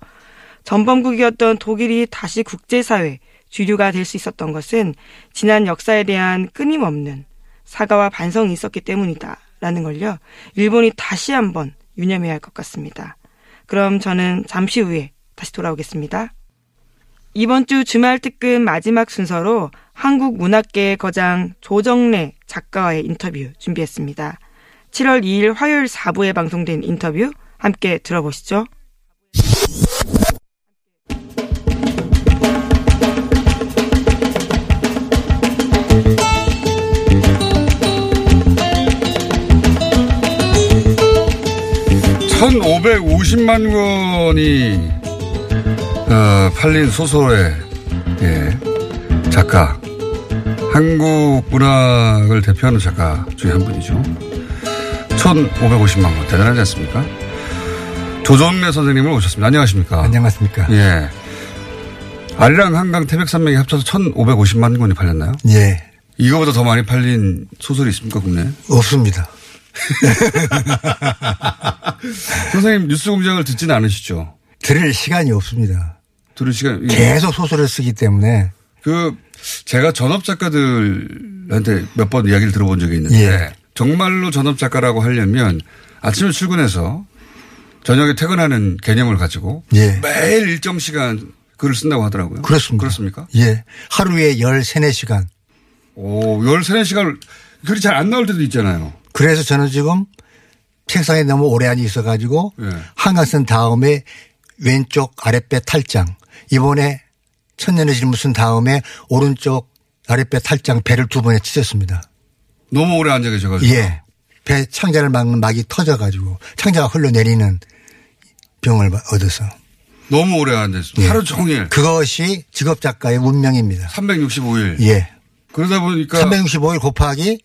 전범국이었던 독일이 다시 국제사회 주류가 될 수 있었던 것은 지난 역사에 대한 끊임없는 사과와 반성이 있었기 때문이다라는 걸요. 일본이 다시 한번 유념해야 할 것 같습니다. 그럼 저는 잠시 후에 다시 돌아오겠습니다. 이번 주 주말 특근 마지막 순서로 한국 문학계의 거장 조정래 작가와의 인터뷰 준비했습니다. 7월 2일 화요일 4부에 방송된 인터뷰 함께 들어보시죠. 천오백오십만 권이 어, 팔린 소설의 예, 작가 한국 문학을 대표하는 작가 중에 한 분이죠. 1,550만 원 대단하지 않습니까? 조정래 선생님을 오셨습니다. 안녕하십니까? 안녕하십니까. 예. 아리랑 한강 태백산맥이 합쳐서 1,550만 권이 팔렸나요? 예. 이거보다 더 많이 팔린 소설이 있습니까, 국내? 없습니다. 선생님 뉴스 공장을 듣지는 않으시죠? 들을 시간이 없습니다. 들을 시간. 계속 소설을 쓰기 때문에. 그, 제가 전업 작가들한테 몇 번 이야기를 들어본 적이 있는데, 예. 정말로 전업 작가라고 하려면 아침에 출근해서 저녁에 퇴근하는 개념을 가지고 예. 매일 일정 시간 글을 쓴다고 하더라고요. 그렇습니다. 그렇습니까? 예. 하루에 13, 4시간. 오, 13시간 시간을 글이 잘 안 나올 때도 있잖아요. 그래서 저는 지금 책상에 너무 오래 앉아 있어 가지고 예. 한강 쓴 다음에 왼쪽 아랫배 탈장. 이번에 천년의 질문 쓴 다음에 오른쪽 아랫배 탈장 배를 두 번에 찢었습니다. 너무 오래 앉아 계셔가지고. 예. 배 창자를 막는 막이 터져가지고 창자가 흘러내리는 병을 얻어서. 너무 오래 앉아 있습니다. 예. 하루 종일. 그것이 직업 작가의 운명입니다. 365일. 예. 그러다 보니까 365일 곱하기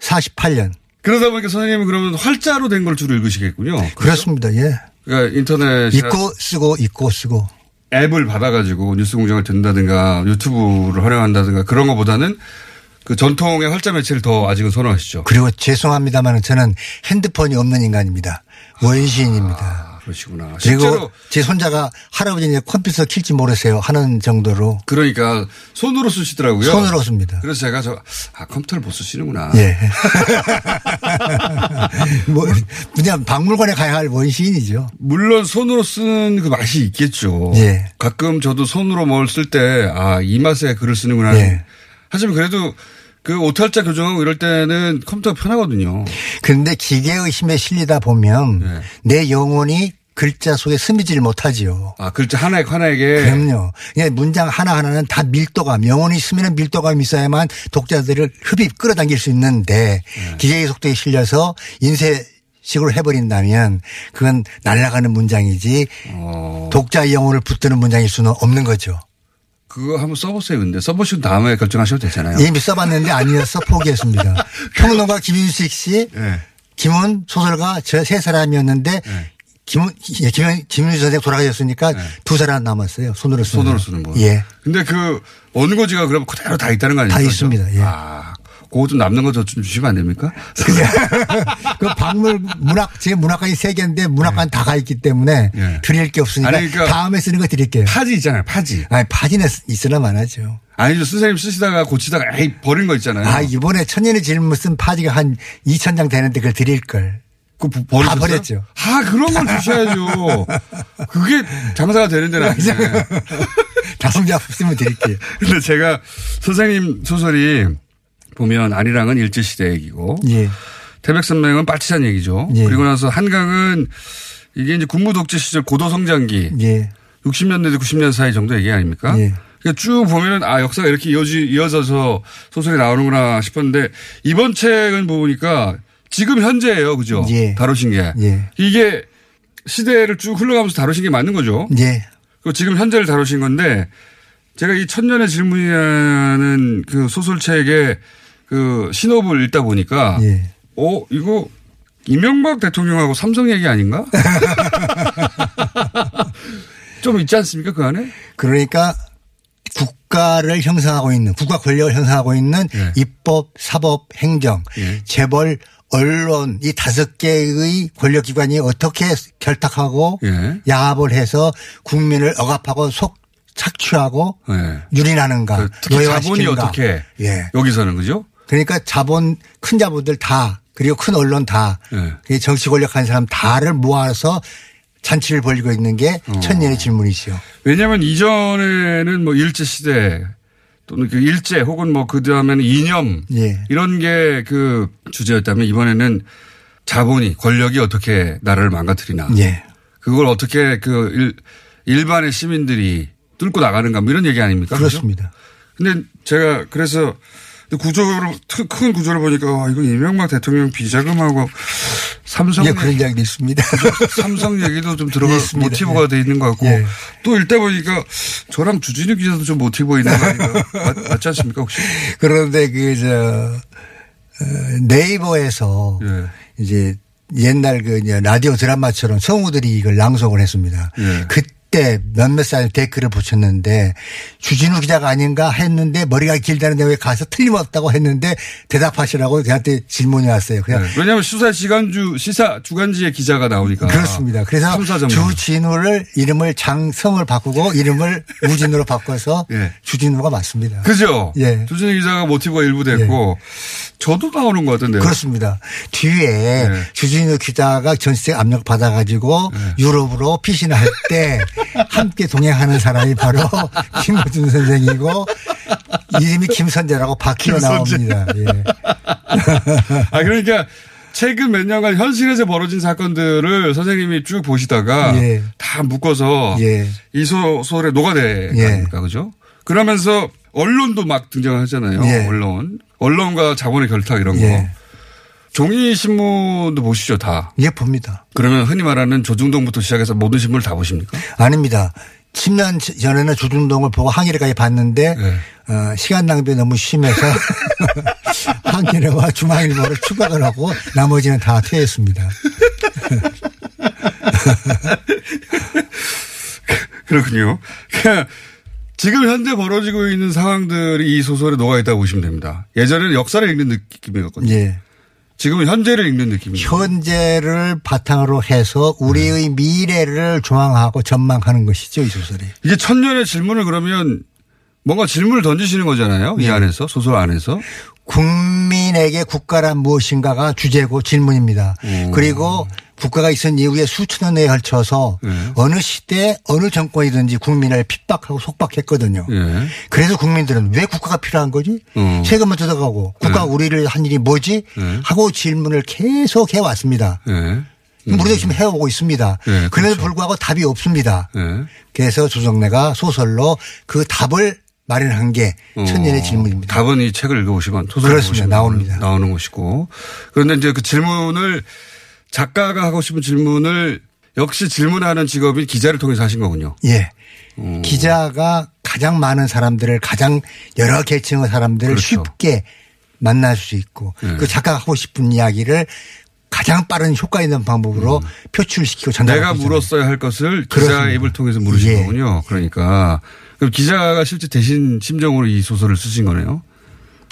48년. 그러다 보니까 선생님은 그러면 활자로 된 걸 주로 읽으시겠군요. 그렇죠? 그렇습니다. 예. 그러니까 인터넷 읽고 쓰고 읽고 쓰고. 앱을 받아가지고 뉴스 공장을 듣는다든가 유튜브를 활용한다든가 그런 것보다는 그 전통의 활자 매체를 더 아직은 선호하시죠. 그리고 죄송합니다만 저는 핸드폰이 없는 인간입니다. 원시인입니다. 아, 그러시구나. 그리고 실제로 제 손자가 할아버지는 컴퓨터 킬지 모르세요 하는 정도로 그러니까 손으로 쓰시더라고요. 손으로 씁니다. 그래서 제가 저, 아, 컴퓨터를 못 쓰시는구나. 예. 뭐, 그냥 박물관에 가야 할 원시인이죠. 물론 손으로 쓰는 그 맛이 있겠죠. 예. 가끔 저도 손으로 뭘 쓸 때, 아, 이 맛에 글을 쓰는구나. 예. 하지만 그래도 그 오탈자 교정하고 이럴 때는 컴퓨터가 편하거든요. 그런데 기계의 힘에 실리다 보면 네. 내 영혼이 글자 속에 스미지를 못하지요. 아, 글자 하나에 하나에게. 그럼요. 그냥 문장 하나하나는 다 밀도감, 영혼이 스미는 밀도감이 있어야만 독자들을 흡입 끌어당길 수 있는데 네. 기계의 속도에 실려서 인쇄 식으로 해버린다면 그건 날아가는 문장이지 어, 독자의 영혼을 붙드는 문장일 수는 없는 거죠. 그거 한번 써보세요. 근데 써보시고 다음에 결정하셔도 되잖아요. 이미 써봤는데 아니어서 포기했습니다. 평론가 김윤식 씨, 예. 김훈 소설가 저 세 사람이었는데 김훈, 예, 김, 김윤식 선생 돌아가셨으니까 두 사람 남았어요. 손으로 쓰는. 손으로 쓰는 분. 예. 근데 그 원고지가 그럼 그대로 다 있다는 거 아닙니까? 다 있습니다. 예. 아, 그거 좀 남는 거좀 주시면 안 됩니까? 그 박물 문학 제 문학관이 세 개인데 문학관 다가 있기 때문에 예. 드릴 게 없으니까 아니, 그러니까 다음에 쓰는 거 드릴게요. 파지 있잖아요. 파지. 아니 파지는 있으나 마나죠. 아니죠. 선생님 쓰시다가 고치다가 에이 버린 거 있잖아요. 아 이번에 천년의 질문 쓴 파지가 한 2천 장 되는데 그걸 드릴 걸. 그 부- 버리셨어요? 다 버렸죠. 아 그런 걸 주셔야죠. 그게 장사가 되는 데는. 다섯 장 쓰면 드릴게요. 근데 제가 선생님 소설이 보면 아리랑은 일제시대 얘기고 예. 태백산맥은 빨치산 얘기죠. 예. 그리고 나서 한강은 이게 이제 군부 독재 시절 고도 성장기 예. 60년대 90년 사이 정도 얘기 아닙니까? 예. 그러니까 쭉 보면은 아 역사가 이렇게 이어지, 이어져서 소설이 나오는구나 싶었는데 이번 책은 보니까 지금 현재예요, 그죠? 예. 다루신 게 예. 이게 시대를 쭉 흘러가면서 다루신 게 맞는 거죠? 예. 그 지금 현재를 다루신 건데 제가 이 천년의 질문이라는 그 소설책의 그 신호를 읽다 보니까 예. 어 이거 이명박 대통령하고 삼성 얘기 아닌가? 좀 있지 않습니까 그 안에? 그러니까 국가를 형성하고 있는 국가 권력을 형성하고 있는 예. 입법, 사법, 행정, 예. 재벌, 언론 이 다섯 개의 권력기관이 어떻게 결탁하고 예. 야합을 해서 국민을 억압하고 속 착취하고 예. 유린하는가 그 특히 자본이. 어떻게 예. 여기서는 그죠? 그러니까 자본 큰 자본들 다 그리고 큰 언론 다 예. 그 정치 권력한 사람 다를 모아서 잔치를 벌이고 있는 게 어. 천년의 질문이죠. 왜냐하면 이전에는 뭐 일제 시대 또는 그 일제 혹은 뭐 그 다음에는 이념 예. 이런 게 그 주제였다면 이번에는 자본이 권력이 어떻게 나라를 망가뜨리나 예. 그걸 어떻게 그 일, 일반의 시민들이 뚫고 나가는가 뭐 이런 얘기 아닙니까? 그렇습니다. 근데 제가 그래서 구조를 큰 구조를 보니까 와, 이거 이명박 대통령 비자금하고 삼성 예, 그런 이야기도 있습니다. 삼성 얘기도 좀 들어가 있습니다. 모티브가 예. 돼 있는 것 같고 예. 또 읽다 보니까 저랑 주진우 기자도 좀 모티브가 있는 거 아닌가 맞, 맞지 않습니까 혹시? 그런데 그, 저, 어, 네이버에서 예. 이제 옛날 그 라디오 드라마처럼 성우들이 이걸 낭송을 했습니다. 예. 그 때 몇몇 살 댓글을 붙였는데 주진우 기자가 아닌가 했는데 머리가 길다는데 왜 가서 틀림없다고 했는데 대답하시라고 저한테 질문이 왔어요. 그냥 네. 왜냐하면 수사 시간주 시사 주간지의 기자가 나오니까 그렇습니다. 그래서. 주진우를 이름을 장성을 바꾸고 이름을 우진우로 바꿔서 예. 주진우가 맞습니다. 그죠? 예. 주진우 기자가 모티브가 일부 됐고 저도 나오는 것 같은데요. 그렇습니다. 뒤에 네. 주진우 기자가 전세 압력 받아가지고 유럽으로 피신할 때 함께 동행하는 사람이 바로 김호준 선생이고 이름이 김선재라고 박히어 김선재. 나옵니다. 예. 아 그러니까 최근 몇 년간 현실에서 벌어진 사건들을 선생님이 쭉 보시다가 예. 다 묶어서 예. 이 소설에 녹아낸 예. 그죠? 그러면서 언론도 막 등장하잖아요. 예. 언론. 언론과 자본의 결탁 이런 거. 예. 종이 신문도 보시죠, 다. 예, 봅니다. 그러면 흔히 말하는 조중동부터 시작해서 모든 신문을 다 보십니까? 아닙니다. 10년 전에는 주중동을 보고 항일회까지 봤는데 네. 어, 시간 낭비 너무 심해서 항일회와 중앙일보를 추각을 하고 나머지는 다 퇴했습니다. 그렇군요. 지금 현재 벌어지고 있는 상황들이 이 소설에 녹아 있다고 보시면 됩니다. 예전에는 역사를 읽는 느낌이었거든요. 예. 지금은 현재를 읽는 느낌이에요. 현재를 바탕으로 해서 우리의 미래를 조망하고 전망하는 것이죠, 이 소설이. 이게 천년의 질문을 그러면 뭔가 질문을 던지시는 거잖아요. 네. 이 안에서 소설 안에서. 국민에게 국가란 무엇인가가 주제고 질문입니다. 그리고 국가가 있은 이후에 수천 년에 걸쳐서 네. 어느 시대 어느 정권이든지 국민을 핍박하고 속박했거든요. 예. 그래서 국민들은 왜 국가가 필요한 거지? 어. 세금을 뜯어가고 국가가 네. 우리를 한 일이 뭐지? 네. 하고 질문을 계속 해왔습니다. 예. 우리도 지금 해오고 있습니다. 네, 그럼에도 그렇죠. 불구하고 답이 없습니다. 예. 그래서 조정래가 소설로 그 답을 마련한 게 천년의 어, 질문입니다. 답은 이 책을 읽어보시면 소설 그렇습니다. 읽어보시면 나옵니다. 나오는 것이고. 그런데 이제 그 질문을 작가가 하고 싶은 질문을 역시 질문하는 직업인 기자를 통해서 하신 거군요. 예. 어. 기자가 가장 많은 사람들을 가장 여러 계층의 사람들을 그렇죠. 쉽게 만날 수 있고 네. 그 작가가 하고 싶은 이야기를 가장 빠른 효과 있는 방법으로 표출시키고 전달하고 음. 내가 있잖아요. 물었어야 할 것을 그렇습니다. 입을 통해서 물으신 예. 거군요. 그러니까. 그럼 기자가 실제 대신 심정으로 이 소설을 쓰신 거네요.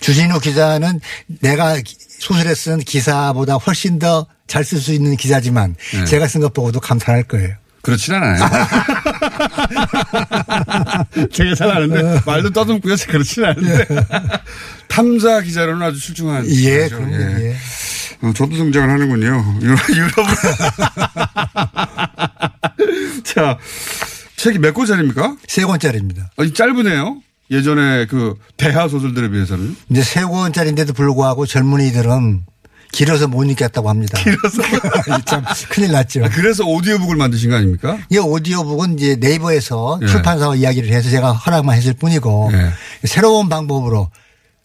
주진우 기자는 내가 소설에 쓴 기사보다 훨씬 더 잘 쓸 수 있는 기자지만 네. 제가 쓴 것 보고도 감탄할 거예요. 그렇진 않아요. 제가 잘 아는데 말도 떠듬고요. 그렇진 않은데 탐사 기자로는 아주 출중한 예, 기자죠. 그럼요. 예. 예. 어, 저도 등장을 하는군요. 유럽. 자, 책이 몇 권짜리입니까? 세 권짜리입니다. 아니, 짧으네요. 예전에 그 대하 소설들에 비해서는. 이제 세 권짜리인데도 불구하고 젊은이들은 길어서 못 읽겠다고 합니다. 길어서 참 큰일 났죠. 아, 그래서 오디오북을 만드신 거 아닙니까? 이 오디오북은 이제 네이버에서 예. 출판사와 이야기를 해서 제가 허락만 했을 뿐이고 예. 새로운 방법으로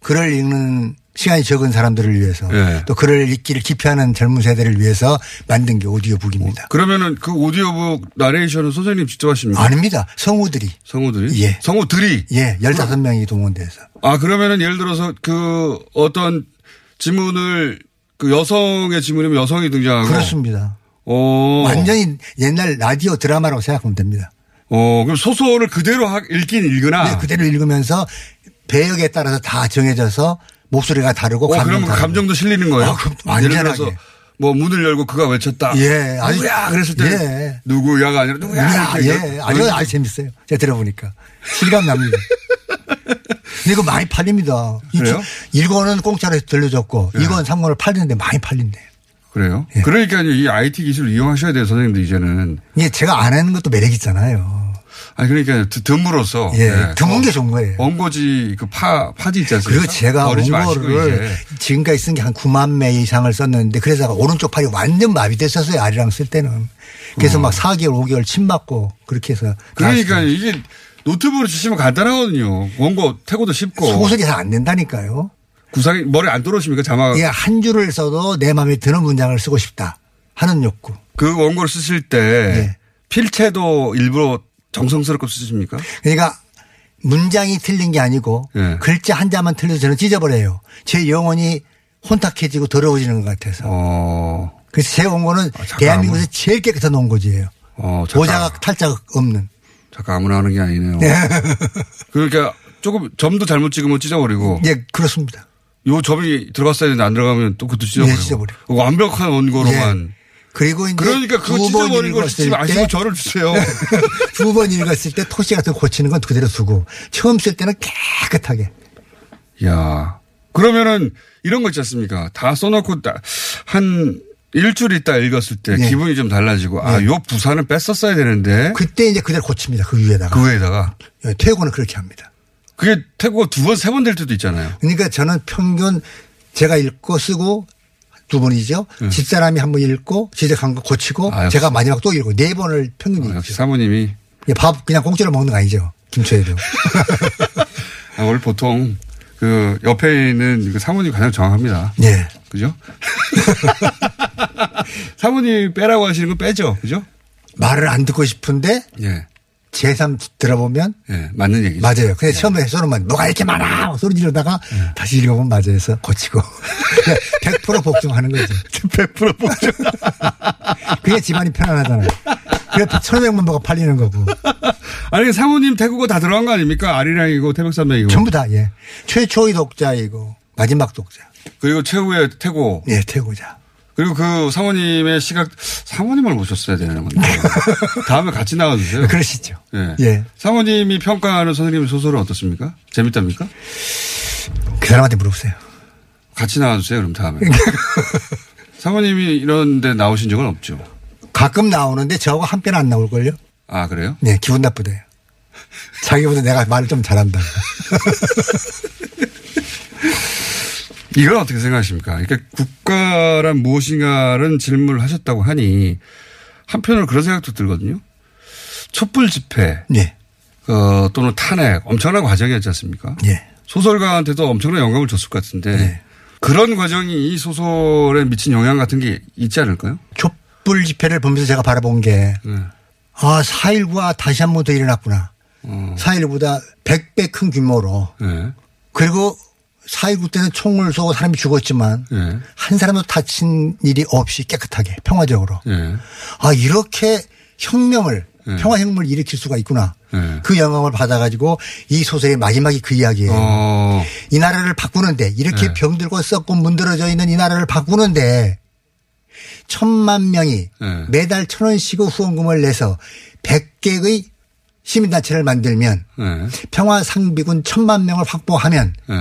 글을 읽는 시간이 적은 사람들을 위해서 예. 또 글을 읽기를 기피하는 젊은 세대를 위해서 만든 게 오디오북입니다. 그러면은 그 오디오북 나레이션은 선생님 직접 하십니까? 아닙니다. 성우들이. 성우들이? 예. 성우들이? 예, 15명이 동원돼서. 아, 그러면은 예를 들어서 그 어떤 지문을 그 여성의 지문이면 여성이 등장하고. 그렇습니다. 오. 완전히 옛날 라디오 드라마라고 생각하면 됩니다. 어, 그럼 소설을 그대로 하- 읽긴 읽으나. 네, 그대로 읽으면서 배역에 따라서 다 정해져서 목소리가 다르고 어, 다르고. 감정도 실리는 거예요? 아, 그럼 완전하게. 뭐 문을 열고 그가 외쳤다. 예, 아주- 누구야? 그랬을 때 예. 누구야가 아니라 누구야? 예, 아주 아주 재밌어요. 제가 들어보니까 실감 납니다. 근데 이거 많이 팔립니다. 이 그래요? 일권은 공짜로 들려줬고 예. 이건 3권을 팔리는데 많이 팔린대요. 그래요? 예. 그러니까 이 IT 기술을 이용하셔야 돼요, 선생님들 이제는. 이게 제가 안 하는 것도 매력 있잖아요. 아니 그러니까 드- 듬으로써 예, 드문 게 좋은 거예요. 원고지 그 파 파지 있지 않습니까? 그리고 제가 원고를. 지금까지 쓴 게 한 9만 매 이상을 썼는데 그래서 오른쪽 팔이 완전 마비됐었어요. 아리랑 쓸 때는. 그래서 막 4개월, 5개월 침 맞고 그렇게 해서. 어. 그러니까 다 이게 노트북으로 치시면 간단하거든요. 원고 태고도 쉽고. 소설이 잘 안 된다니까요. 구상이 머리 안 떨어집니까 자막. 예, 한 줄을 써도 내 마음에 드는 문장을 쓰고 싶다 하는 욕구. 그 원고를 쓰실 때 네. 필체도 일부러 정성스럽게 쓰십니까? 그러니까 문장이 틀린 게 아니고 예. 글자 한 자만 틀려서 저는 찢어버려요. 제 영혼이 혼탁해지고 더러워지는 것 같아서. 어, 그래서 제 원고는 잠깐 대한민국에서 제일 깨끗한 원고지예요. 어, 잠깐. 오자가 탈자가 없는. 잠깐 아무나 하는 게 아니네요. 그러니까 조금 점도 잘못 찍으면 찢어버리고 예, 그렇습니다. 요 점이 들어갔어야 되는데 안 들어가면 또 그것도 찢어버리고. 네, 찢어버리고. 완벽한 원고로만. 그리고 이제 그러니까 그거 찢어버린 걸 마시고 때 저를 주세요. 두 번 읽었을 때 토시 같은 거 고치는 건 그대로 두고 처음 쓸 때는 깨끗하게. 야 그러면은 이런 거 있지 않습니까? 다 써놓고 딱한 일주일 있다 읽었을 때 네. 기분이 좀 달라지고 아, 요 부사는 뺐었어야 되는데 그때 이제 그대로 고칩니다. 그 위에다가. 그 외에다가 예, 퇴고는 그렇게 합니다. 그게 태국어 두 번, 세 번 될 때도 있잖아요. 그러니까 저는 평균 제가 읽고 쓰고 두 번이죠. 집사람이 한 번 읽고 지적한 거 고치고 아. 제가 마지막 또 읽고 네 번을 평균 아, 읽죠. 사모님이 예, 밥 그냥 공짜로 먹는 거 아니죠. 김초에도. 아, 원래 보통 그 옆에 있는 그 사모님이 가장 정확합니다. 예. 그죠? 사모님이 빼라고 하시는 건 빼죠. 그죠? 말을 안 듣고 싶은데 예. 제3 들어보면 예. 맞는 얘기죠. 맞아요. 근데 처음에 해서는만 뭐가 이렇게 많아 소리 지르다가 다시 읽어보면 맞아 해서 고치고 100% 복종하는 거죠. 100% 복종. 그게 집안이 편안하잖아요. 그래서 천오백만 보가 팔리는 거고 아니, 사모님 태국어 다 들어간 거 아닙니까? 아리랑이고 태백산맥이고. 전부 다 예. 최초의 독자이고 마지막 독자. 그리고 최후의 태고. 예, 태고자. 그리고 그 사모님의 시각, 사모님을 모셨어야 되는 건데. 다음에 같이 나와주세요. 그러시죠. 예. 예. 사모님이 평가하는 선생님의 소설은 어떻습니까? 재밌답니까? 그 사람한테 물어보세요. 같이 나와주세요. 그럼 다음에. 사모님이 이런 데 나오신 적은 없죠. 가끔 나오는데 저하고 한 편은 안 나올걸요? 아, 그래요? 네, 기분 나쁘대요. 자기보다 내가 말을 좀 잘한다. 이건 어떻게 생각하십니까? 그러니까 국가란 무엇인가라는 질문을 하셨다고 하니 한편으로 그런 생각도 들거든요. 촛불 집회 네. 어, 또는 탄핵 엄청난 과정이었지 않습니까? 예. 소설가한테도 엄청난 영감을 줬을 것 같은데 네. 그런 과정이 이 소설에 미친 영향 같은 게 있지 않을까요? 촛 불 집회를 보면서 제가 바라본 게, 네. 아, 4.19가 다시 한 번 더 일어났구나. 어. 4.19보다 100배 큰 규모로. 네. 그리고 4.19 때는 총을 쏘고 사람이 죽었지만, 네. 한 사람도 다친 일이 없이 깨끗하게, 평화적으로. 네. 아, 이렇게 혁명을, 네. 평화혁명을 일으킬 수가 있구나. 네. 그 영감을 받아가지고 이 소설의 마지막이 그 이야기예요. 어, 이 나라를 바꾸는데 이렇게 네. 병들고 썩고 문드러져 있는 이 나라를 바꾸는데 천만 명이 네. 매달 천 원씩 후원금을 내서 100개의 시민단체를 만들면 네. 평화 상비군 천만 명을 확보하면 네.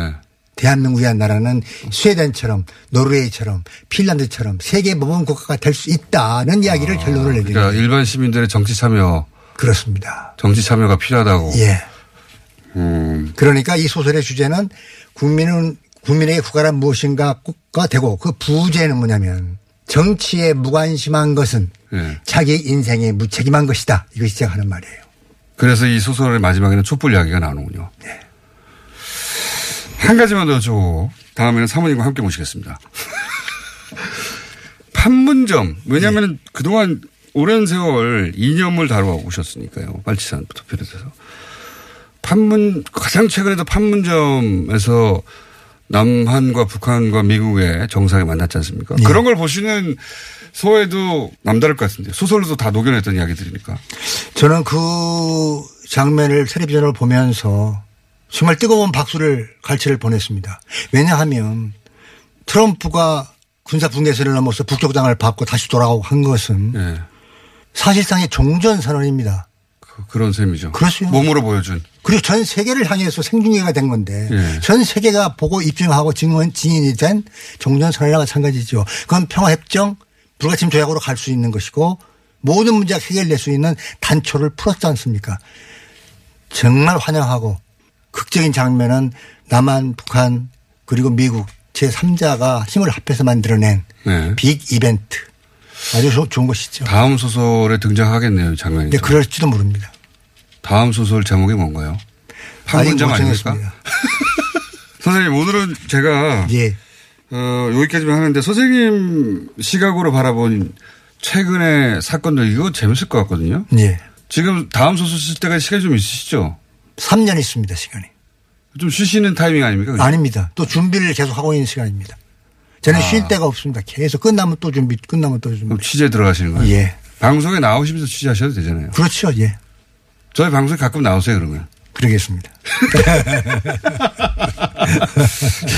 대한민국이란 나라는 스웨덴처럼 노르웨이처럼 핀란드처럼 세계 모범 국가가 될 수 있다는 이야기를 결론을 내리는 그러니까 거예요. 일반 시민들의 정치 참여, 그렇습니다. 정치 참여가 필요하다고. 예. 음, 그러니까 이 소설의 주제는 국민은 국민에게 국가란 무엇인가가 되고 그 부제는 뭐냐면 정치에 무관심한 것은 예. 자기 인생에 무책임한 것이다. 이것이 시작하는 말이에요. 그래서 이 소설의 마지막에는 촛불 이야기가 나오는군요. 네. 한 가지만 더 여쭤보고 다음에는 사모님과 함께 모시겠습니다. 판문점. 왜냐하면 그동안 오랜 세월 이념을 다뤄오셨으니까요. 빨치산 부터 비롯해서. 판문, 가장 최근에도 판문점에서 남한과 북한과 미국의 정상이 만났지 않습니까? 예. 그런 걸 보시는 소에도 남다를 것 같은데 소설로도 다 녹여냈던 이야기들이니까. 저는 그 장면을 텔레비전을 보면서 정말 뜨거운 박수를 갈채를 보냈습니다. 왜냐하면 트럼프가 군사 분계선을 넘어서 북격당을 받고 다시 돌아오고 한 것은 예. 사실상의 종전 선언입니다. 그, 런 셈이죠. 그렇죠. 몸으로 보여준. 그리고 전 세계를 향해서 생중계가 된 건데 예. 전 세계가 보고 입증하고 증언 증인이 된 종전 선언과 마찬가지죠. 그건 평화협정 불가침 조약으로 갈 수 있는 것이고 모든 문제가 해결될 수 있는 단초를 풀었지 않습니까? 정말 환영하고 극적인 장면은 남한, 북한 그리고 미국 제3자가 힘을 합해서 만들어낸 네. 빅 이벤트. 아주 좋- 좋은 것이죠. 다음 소설에 등장하겠네요, 장면이. 네, 그럴지도 모릅니다. 다음 소설 제목이 뭔가요? 못 아닙니까? 선생님, 오늘은 제가 예. 어, 여기까지만 하는데 선생님 시각으로 바라본 최근의 사건들 이거 재밌을 것 같거든요. 예. 지금 다음 소설 쓸 때가 시간이 좀 있으시죠? 3년 있습니다, 시간이. 좀 쉬시는 타이밍 아닙니까? 그죠? 아닙니다. 또 준비를 계속 하고 있는 시간입니다. 저는 아. 쉴 데가 없습니다. 계속 끝나면 또 준비, 끝나면 또 준비. 그럼 취재 들어가시는 거예요? 예. 방송에 나오시면서 취재하셔도 되잖아요. 그렇죠. 예. 저희 방송에 가끔 나오세요, 그러면. 그러겠습니다.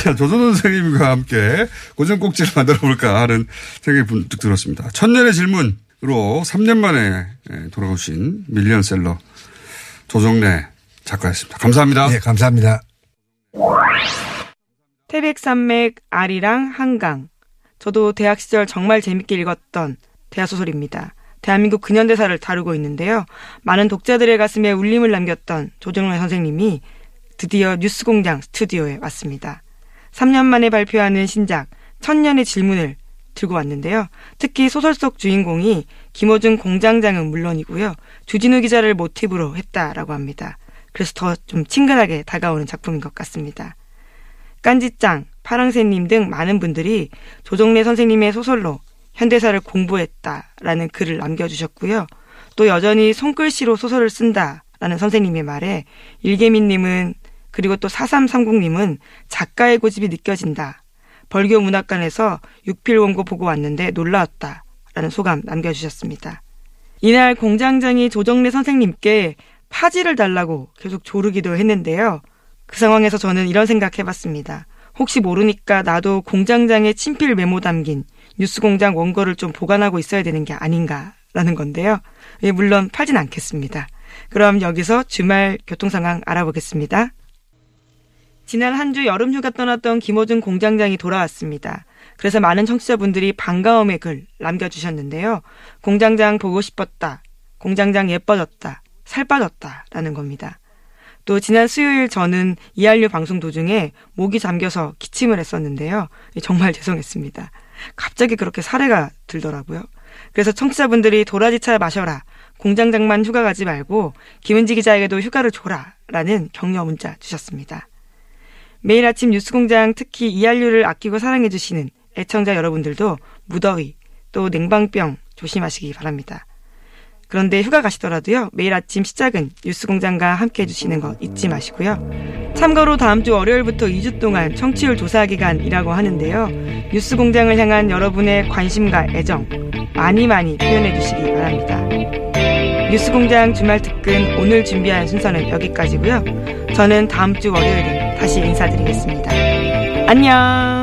자, 조선 선생님과 함께 고전 꼭지를 만들어 볼까 하는 생각이 문득 들었습니다. 천년의 질문으로 3년 만에 예, 돌아오신 밀리언셀러 조정래 작가였습니다. 감사합니다. 네, 감사합니다. 태백산맥, 아리랑, 한강. 저도 대학 시절 정말 재밌게 읽었던 대하 소설입니다. 대한민국 근현대사를 다루고 있는데요. 많은 독자들의 가슴에 울림을 남겼던 조정래 선생님이 드디어 뉴스공장 스튜디오에 왔습니다. 3년 만에 발표하는 신작 천년의 질문을 들고 왔는데요. 특히 소설 속 주인공이 김호준 공장장은 물론이고요. 주진우 기자를 모티브로 했다라고 합니다. 그래서 더 좀 친근하게 다가오는 작품인 것 같습니다. 깐지짱, 파랑새님 등 많은 분들이 조정래 선생님의 소설로 현대사를 공부했다라는 글을 남겨주셨고요. 또 여전히 손글씨로 소설을 쓴다라는 선생님의 말에 일개민님은 그리고 또 4330님은 작가의 고집이 느껴진다. 벌교 문학관에서 육필 원고 보고 왔는데 놀라웠다 라는 소감 남겨주셨습니다. 이날 공장장이 조정래 선생님께 파지를 달라고 계속 조르기도 했는데요. 그 상황에서 저는 이런 생각 해봤습니다. 혹시 모르니까 나도 공장장의 친필 메모 담긴 뉴스공장 원고를 좀 보관하고 있어야 되는 게 아닌가라는 건데요. 예, 물론 팔진 않겠습니다. 그럼 여기서 주말 교통 상황 알아보겠습니다. 지난 한 주 여름 휴가 떠났던 김호준 공장장이 돌아왔습니다. 그래서 많은 청취자분들이 반가움의 글 남겨주셨는데요. 공장장 보고 싶었다. 공장장 예뻐졌다. 살 빠졌다. 라는 겁니다. 또 지난 수요일 저는 이한류 방송 도중에 목이 잠겨서 기침을 했었는데요. 정말 죄송했습니다. 갑자기 그렇게 사례가 들더라고요. 그래서 청취자분들이 도라지차 마셔라. 공장장만 휴가 가지 말고 김은지 기자에게도 휴가를 줘라. 라는 격려 문자 주셨습니다. 매일 아침 뉴스공장 특히 이한류를 아끼고 사랑해주시는 애청자 여러분들도 무더위 또 냉방병 조심하시기 바랍니다. 그런데 휴가 가시더라도요 매일 아침 시작은 뉴스공장과 함께 해주시는 거 잊지 마시고요. 참고로 다음 주 월요일부터 2주 동안 청취율 조사 기간이라고 하는데요. 뉴스공장을 향한 여러분의 관심과 애정 많이 많이 표현해 주시기 바랍니다. 뉴스공장 주말 특근 오늘 준비한 순서는 여기까지고요. 저는 다음 주 월요일에 다시 인사드리겠습니다. 안녕.